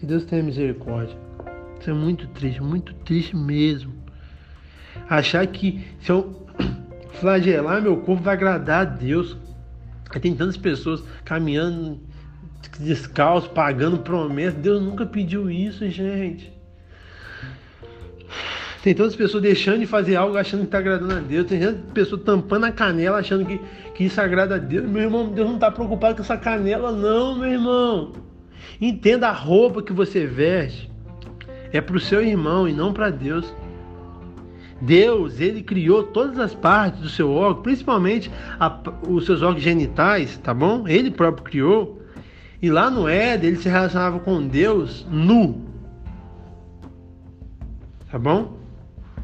Que Deus tenha misericórdia. Isso é muito triste, muito triste mesmo achar que se eu flagelar meu corpo vai agradar a Deus. Tem tantas pessoas caminhando descalço, pagando promessa. Deus nunca pediu isso, gente. Tem tantas pessoas deixando de fazer algo achando que está agradando a Deus. Tem tantas pessoas tampando a canela achando que, que isso agrada a Deus. Meu irmão, Deus não está preocupado com essa canela, não, meu irmão. Entenda a roupa que você veste. É para o seu irmão e não para Deus. Deus, ele criou todas as partes do seu órgão, principalmente a, os seus órgãos genitais, tá bom? Ele próprio criou. E lá no Éden, ele se relacionava com Deus nu. Tá bom?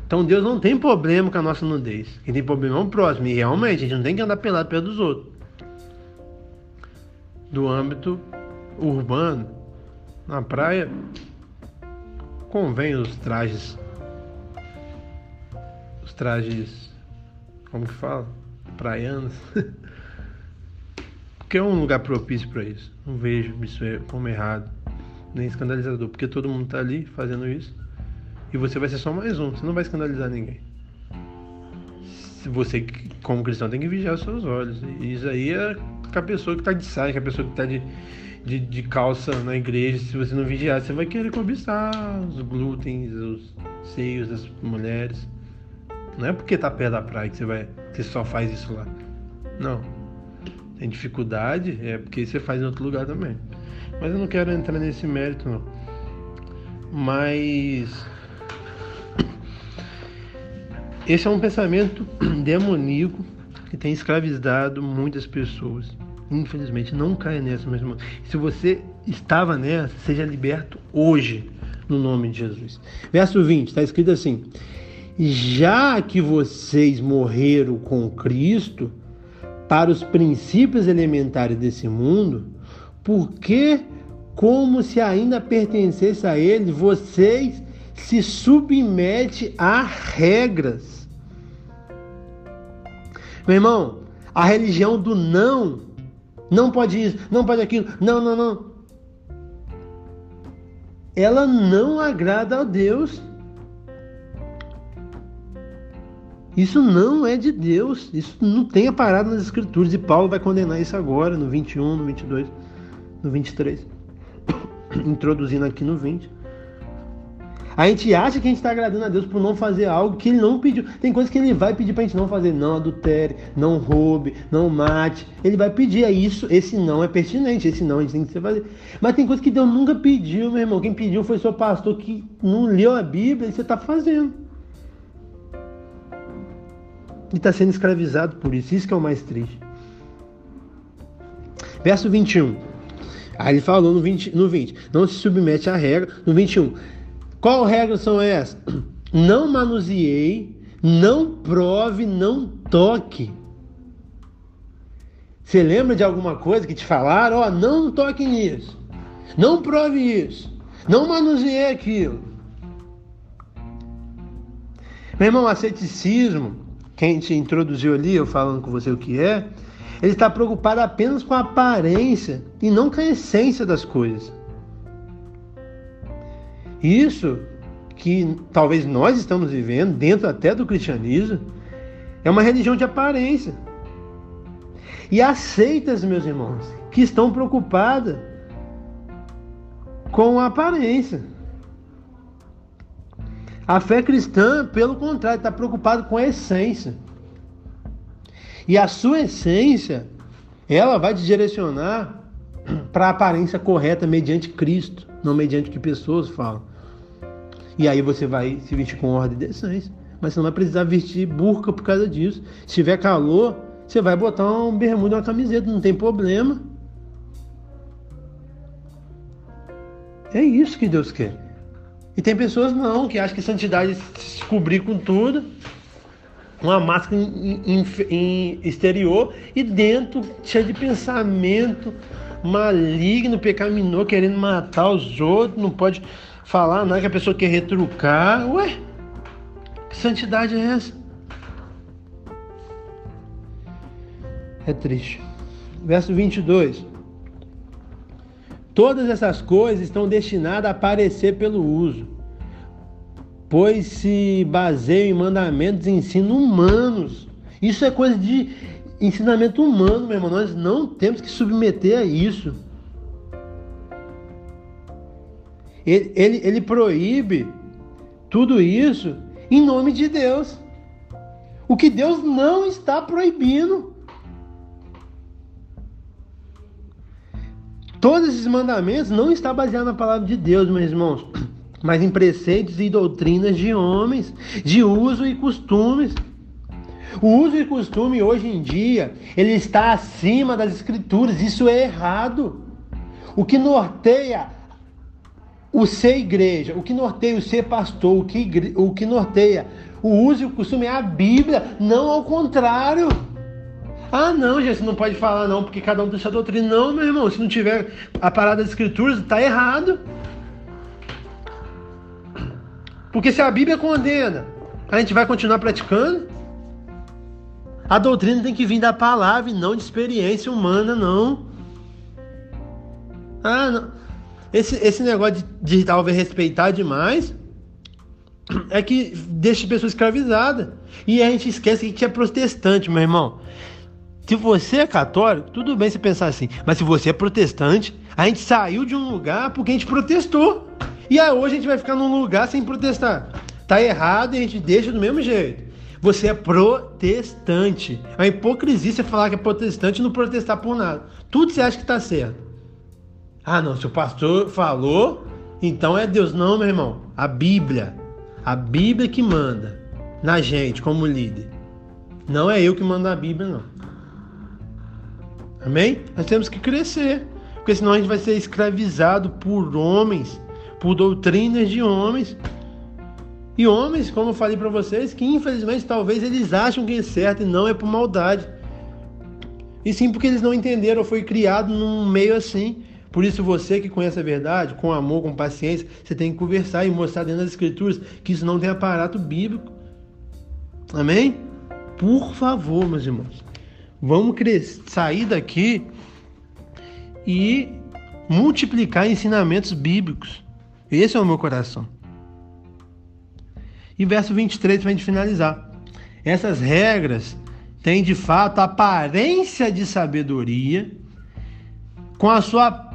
Então Deus não tem problema com a nossa nudez. Quem tem problema é o próximo. E realmente, a gente não tem que andar pelado perto dos outros. Do âmbito urbano, na praia, convém os trajes trajes, como que fala? Praianos. porque é um lugar propício para isso. Não vejo isso como errado, nem escandalizador, porque todo mundo está ali fazendo isso. E você vai ser só mais um, você não vai escandalizar ninguém. Você, como cristão, tem que vigiar os seus olhos. E isso aí é com a pessoa que está de saia, com a pessoa que está de, de, de, calça na igreja. Se você não vigiar, você vai querer cobiçar os glútens, os seios das mulheres. Não é porque tá perto da praia que você vai, que você só faz isso lá. Não. Tem dificuldade, é porque você faz em outro lugar também. Mas eu não quero entrar nesse mérito não. Mas esse é um pensamento demoníaco que tem escravizado muitas pessoas. Infelizmente, não caia nessa, meu irmão. Se você estava nessa, seja liberto hoje, no nome de Jesus. Verso 20, está escrito assim: Já que vocês morreram com Cristo para os princípios elementares desse mundo, por que, como se ainda pertencesse a ele, vocês se submetem a regras? Meu irmão, a religião do não, não pode isso, não pode aquilo, não, não, não. Ela não agrada a Deus. Isso não é de Deus. Isso não tem a parada nas Escrituras. E Paulo vai condenar isso agora, no 21, no 22, no 23. Introduzindo aqui no 20. A gente acha que a gente está agradando a Deus por não fazer algo que Ele não pediu. Tem coisas que Ele vai pedir para a gente não fazer. Não adultere, não roube, não mate. Ele vai pedir. É isso. Esse não é pertinente. Esse não a gente tem que fazer. Mas tem coisas que Deus nunca pediu, meu irmão. Quem pediu foi seu pastor que não leu a Bíblia e você está fazendo e está sendo escravizado por isso. Isso que é o mais triste. Verso 21. Aí ele falou no 20, no 20 não se submete à regra. No 21, qual regra são essas? Não manuseei, não prove, não toque. Você lembra de alguma coisa que te falaram? Ó, oh, não toque nisso. Não prove isso. Não manuseie aquilo. Meu irmão, asceticismo quem te introduziu ali, eu falando com você o que é, ele está preocupado apenas com a aparência e não com a essência das coisas. Isso que talvez nós estamos vivendo, dentro até do cristianismo, é uma religião de aparência. E aceitas, meus irmãos, que estão preocupadas com a aparência. A fé cristã, pelo contrário, está preocupada com a essência. E a sua essência, ela vai te direcionar para a aparência correta mediante Cristo, não mediante o que pessoas falam. E aí você vai se vestir com ordem e decência. Mas você não vai precisar vestir burca por causa disso. Se tiver calor, você vai botar um bermuda e uma camiseta, não tem problema. É isso que Deus quer. E tem pessoas não, que acham que santidade é se cobrir com tudo, uma máscara em, em, em exterior e dentro cheio de pensamento maligno, pecaminoso, querendo matar os outros, não pode falar nada que a pessoa quer retrucar. Ué, que santidade é essa? É triste. Verso 22. Todas essas coisas estão destinadas a aparecer pelo uso, pois se baseiam em mandamentos e ensino humanos. Isso é coisa de ensinamento humano, meu irmão. Nós não temos que submeter a isso. Ele, ele, ele proíbe tudo isso em nome de Deus. O que Deus não está proibindo. Todos esses mandamentos não estão baseados na palavra de Deus, meus irmãos, mas em preceitos e doutrinas de homens, de uso e costumes. O uso e costume hoje em dia, ele está acima das escrituras, isso é errado. O que norteia o ser igreja, o que norteia o ser pastor, o que, o que norteia o uso e o costume é a Bíblia, não ao contrário. Ah, não, gente, você não pode falar não, porque cada um tem sua doutrina. Não, meu irmão, se não tiver a parada das escrituras, está errado. Porque se a Bíblia condena, a gente vai continuar praticando? A doutrina tem que vir da palavra e não de experiência humana, não. Ah, não. Esse, esse negócio de, de talvez respeitar demais, é que deixa a pessoa escravizada. E a gente esquece que a gente é protestante, meu irmão. Se você é católico, tudo bem você pensar assim. Mas se você é protestante, a gente saiu de um lugar porque a gente protestou. E aí hoje a gente vai ficar num lugar sem protestar. Tá errado e a gente deixa do mesmo jeito. Você é protestante. É uma hipocrisia você falar que é protestante e não protestar por nada. Tudo você acha que está certo. Ah, não, se o pastor falou, então é Deus. Não, meu irmão. A Bíblia. A Bíblia que manda na gente como líder. Não é eu que mando a Bíblia, não. Amém? Nós temos que crescer, porque senão a gente vai ser escravizado por homens, por doutrinas de homens. E homens, como eu falei para vocês, que infelizmente talvez eles acham que é certo e não é por maldade. E sim porque eles não entenderam, foi criado num meio assim. Por isso você que conhece a verdade, com amor, com paciência, você tem que conversar e mostrar dentro das escrituras que isso não tem aparato bíblico. Amém? Por favor, meus irmãos. Vamos sair daqui e multiplicar ensinamentos bíblicos. Esse é o meu coração. E verso 23 para a gente finalizar. Essas regras têm de fato aparência de sabedoria com a sua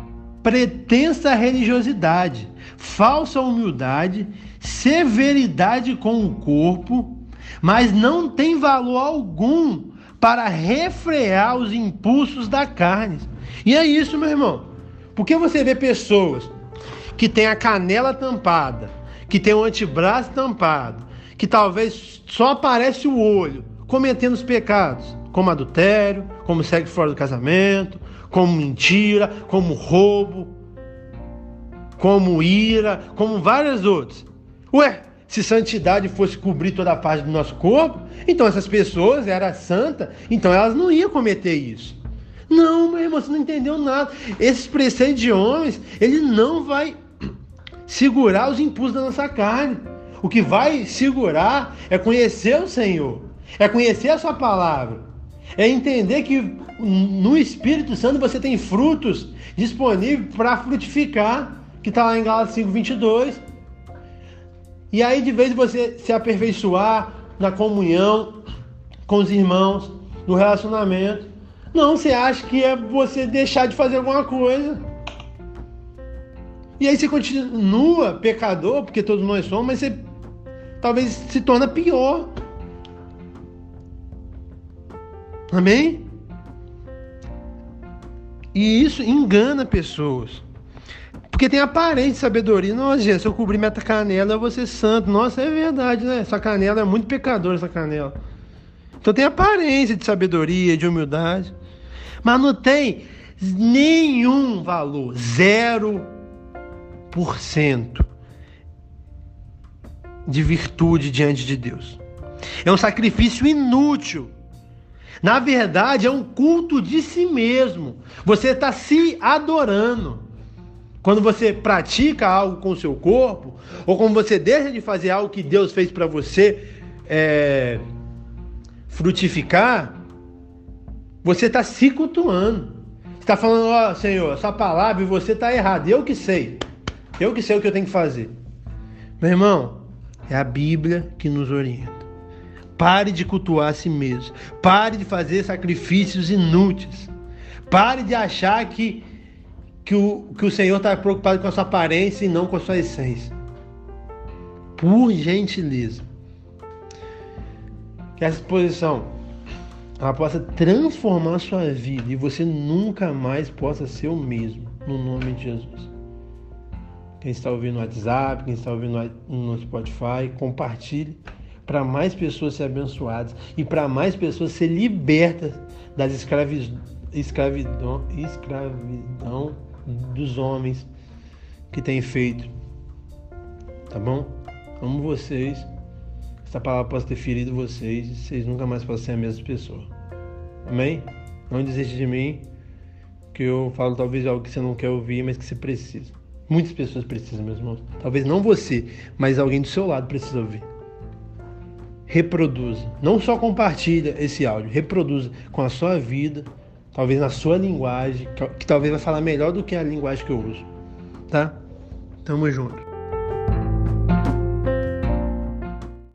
pretensa religiosidade, falsa humildade, severidade com o corpo, mas não tem valor algum para refrear os impulsos da carne. E é isso, meu irmão. Porque você vê pessoas que têm a canela tampada, que tem o antebraço tampado, que talvez só aparece o olho, cometendo os pecados, como adultério, como sexo fora do casamento, como mentira, como roubo, como ira, como vários outros. Ué, se santidade fosse cobrir toda a parte do nosso corpo, então essas pessoas eram santas, então elas não iam cometer isso. Não, meu irmão, você não entendeu nada. Esses preceitos de homens, ele não vai segurar os impulsos da nossa carne. O que vai segurar é conhecer o Senhor, é conhecer a sua palavra, é entender que no Espírito Santo você tem frutos disponíveis para frutificar, que está lá em Gálatas 5, 22. E aí, de vez você se aperfeiçoar na comunhão com os irmãos, no relacionamento, não, você acha que é você deixar de fazer alguma coisa. E aí você continua pecador, porque todos nós somos, mas você talvez se torna pior. Amém? E isso engana pessoas. Porque tem aparente sabedoria. Nossa, gente, se eu cobrir minha canela, eu vou ser santo. Nossa, é verdade, né? Essa canela é muito pecadora, essa canela. Então tem aparência de sabedoria, de humildade. Mas não tem nenhum valor. Zero por cento de virtude diante de Deus. É um sacrifício inútil. Na verdade, é um culto de si mesmo. Você está se adorando. Quando você pratica algo com o seu corpo, ou quando você deixa de fazer algo que Deus fez para você é, frutificar, você está se cultuando. está falando, ó oh, Senhor, essa palavra e você está errado. Eu que sei. Eu que sei o que eu tenho que fazer. Meu irmão, é a Bíblia que nos orienta. Pare de cultuar a si mesmo. Pare de fazer sacrifícios inúteis. Pare de achar que que o, que o Senhor está preocupado com a sua aparência e não com a sua essência. Por gentileza. Que essa exposição ela possa transformar a sua vida e você nunca mais possa ser o mesmo, no nome de Jesus. Quem está ouvindo no WhatsApp, quem está ouvindo no Spotify, compartilhe para mais pessoas serem abençoadas e para mais pessoas ser libertas das escravidão, escravidão, escravidão dos homens que têm feito. Tá bom? Amo vocês. Essa palavra possa ter ferido vocês e vocês nunca mais possam ser a mesma pessoa. Amém? Não desiste de mim, que eu falo talvez algo que você não quer ouvir, mas que você precisa. Muitas pessoas precisam, meus irmãos. Talvez não você, mas alguém do seu lado precisa ouvir. Reproduza. Não só compartilha esse áudio, reproduza com a sua vida talvez na sua linguagem, que, que talvez vai falar melhor do que a linguagem que eu uso. Tá? Tamo junto.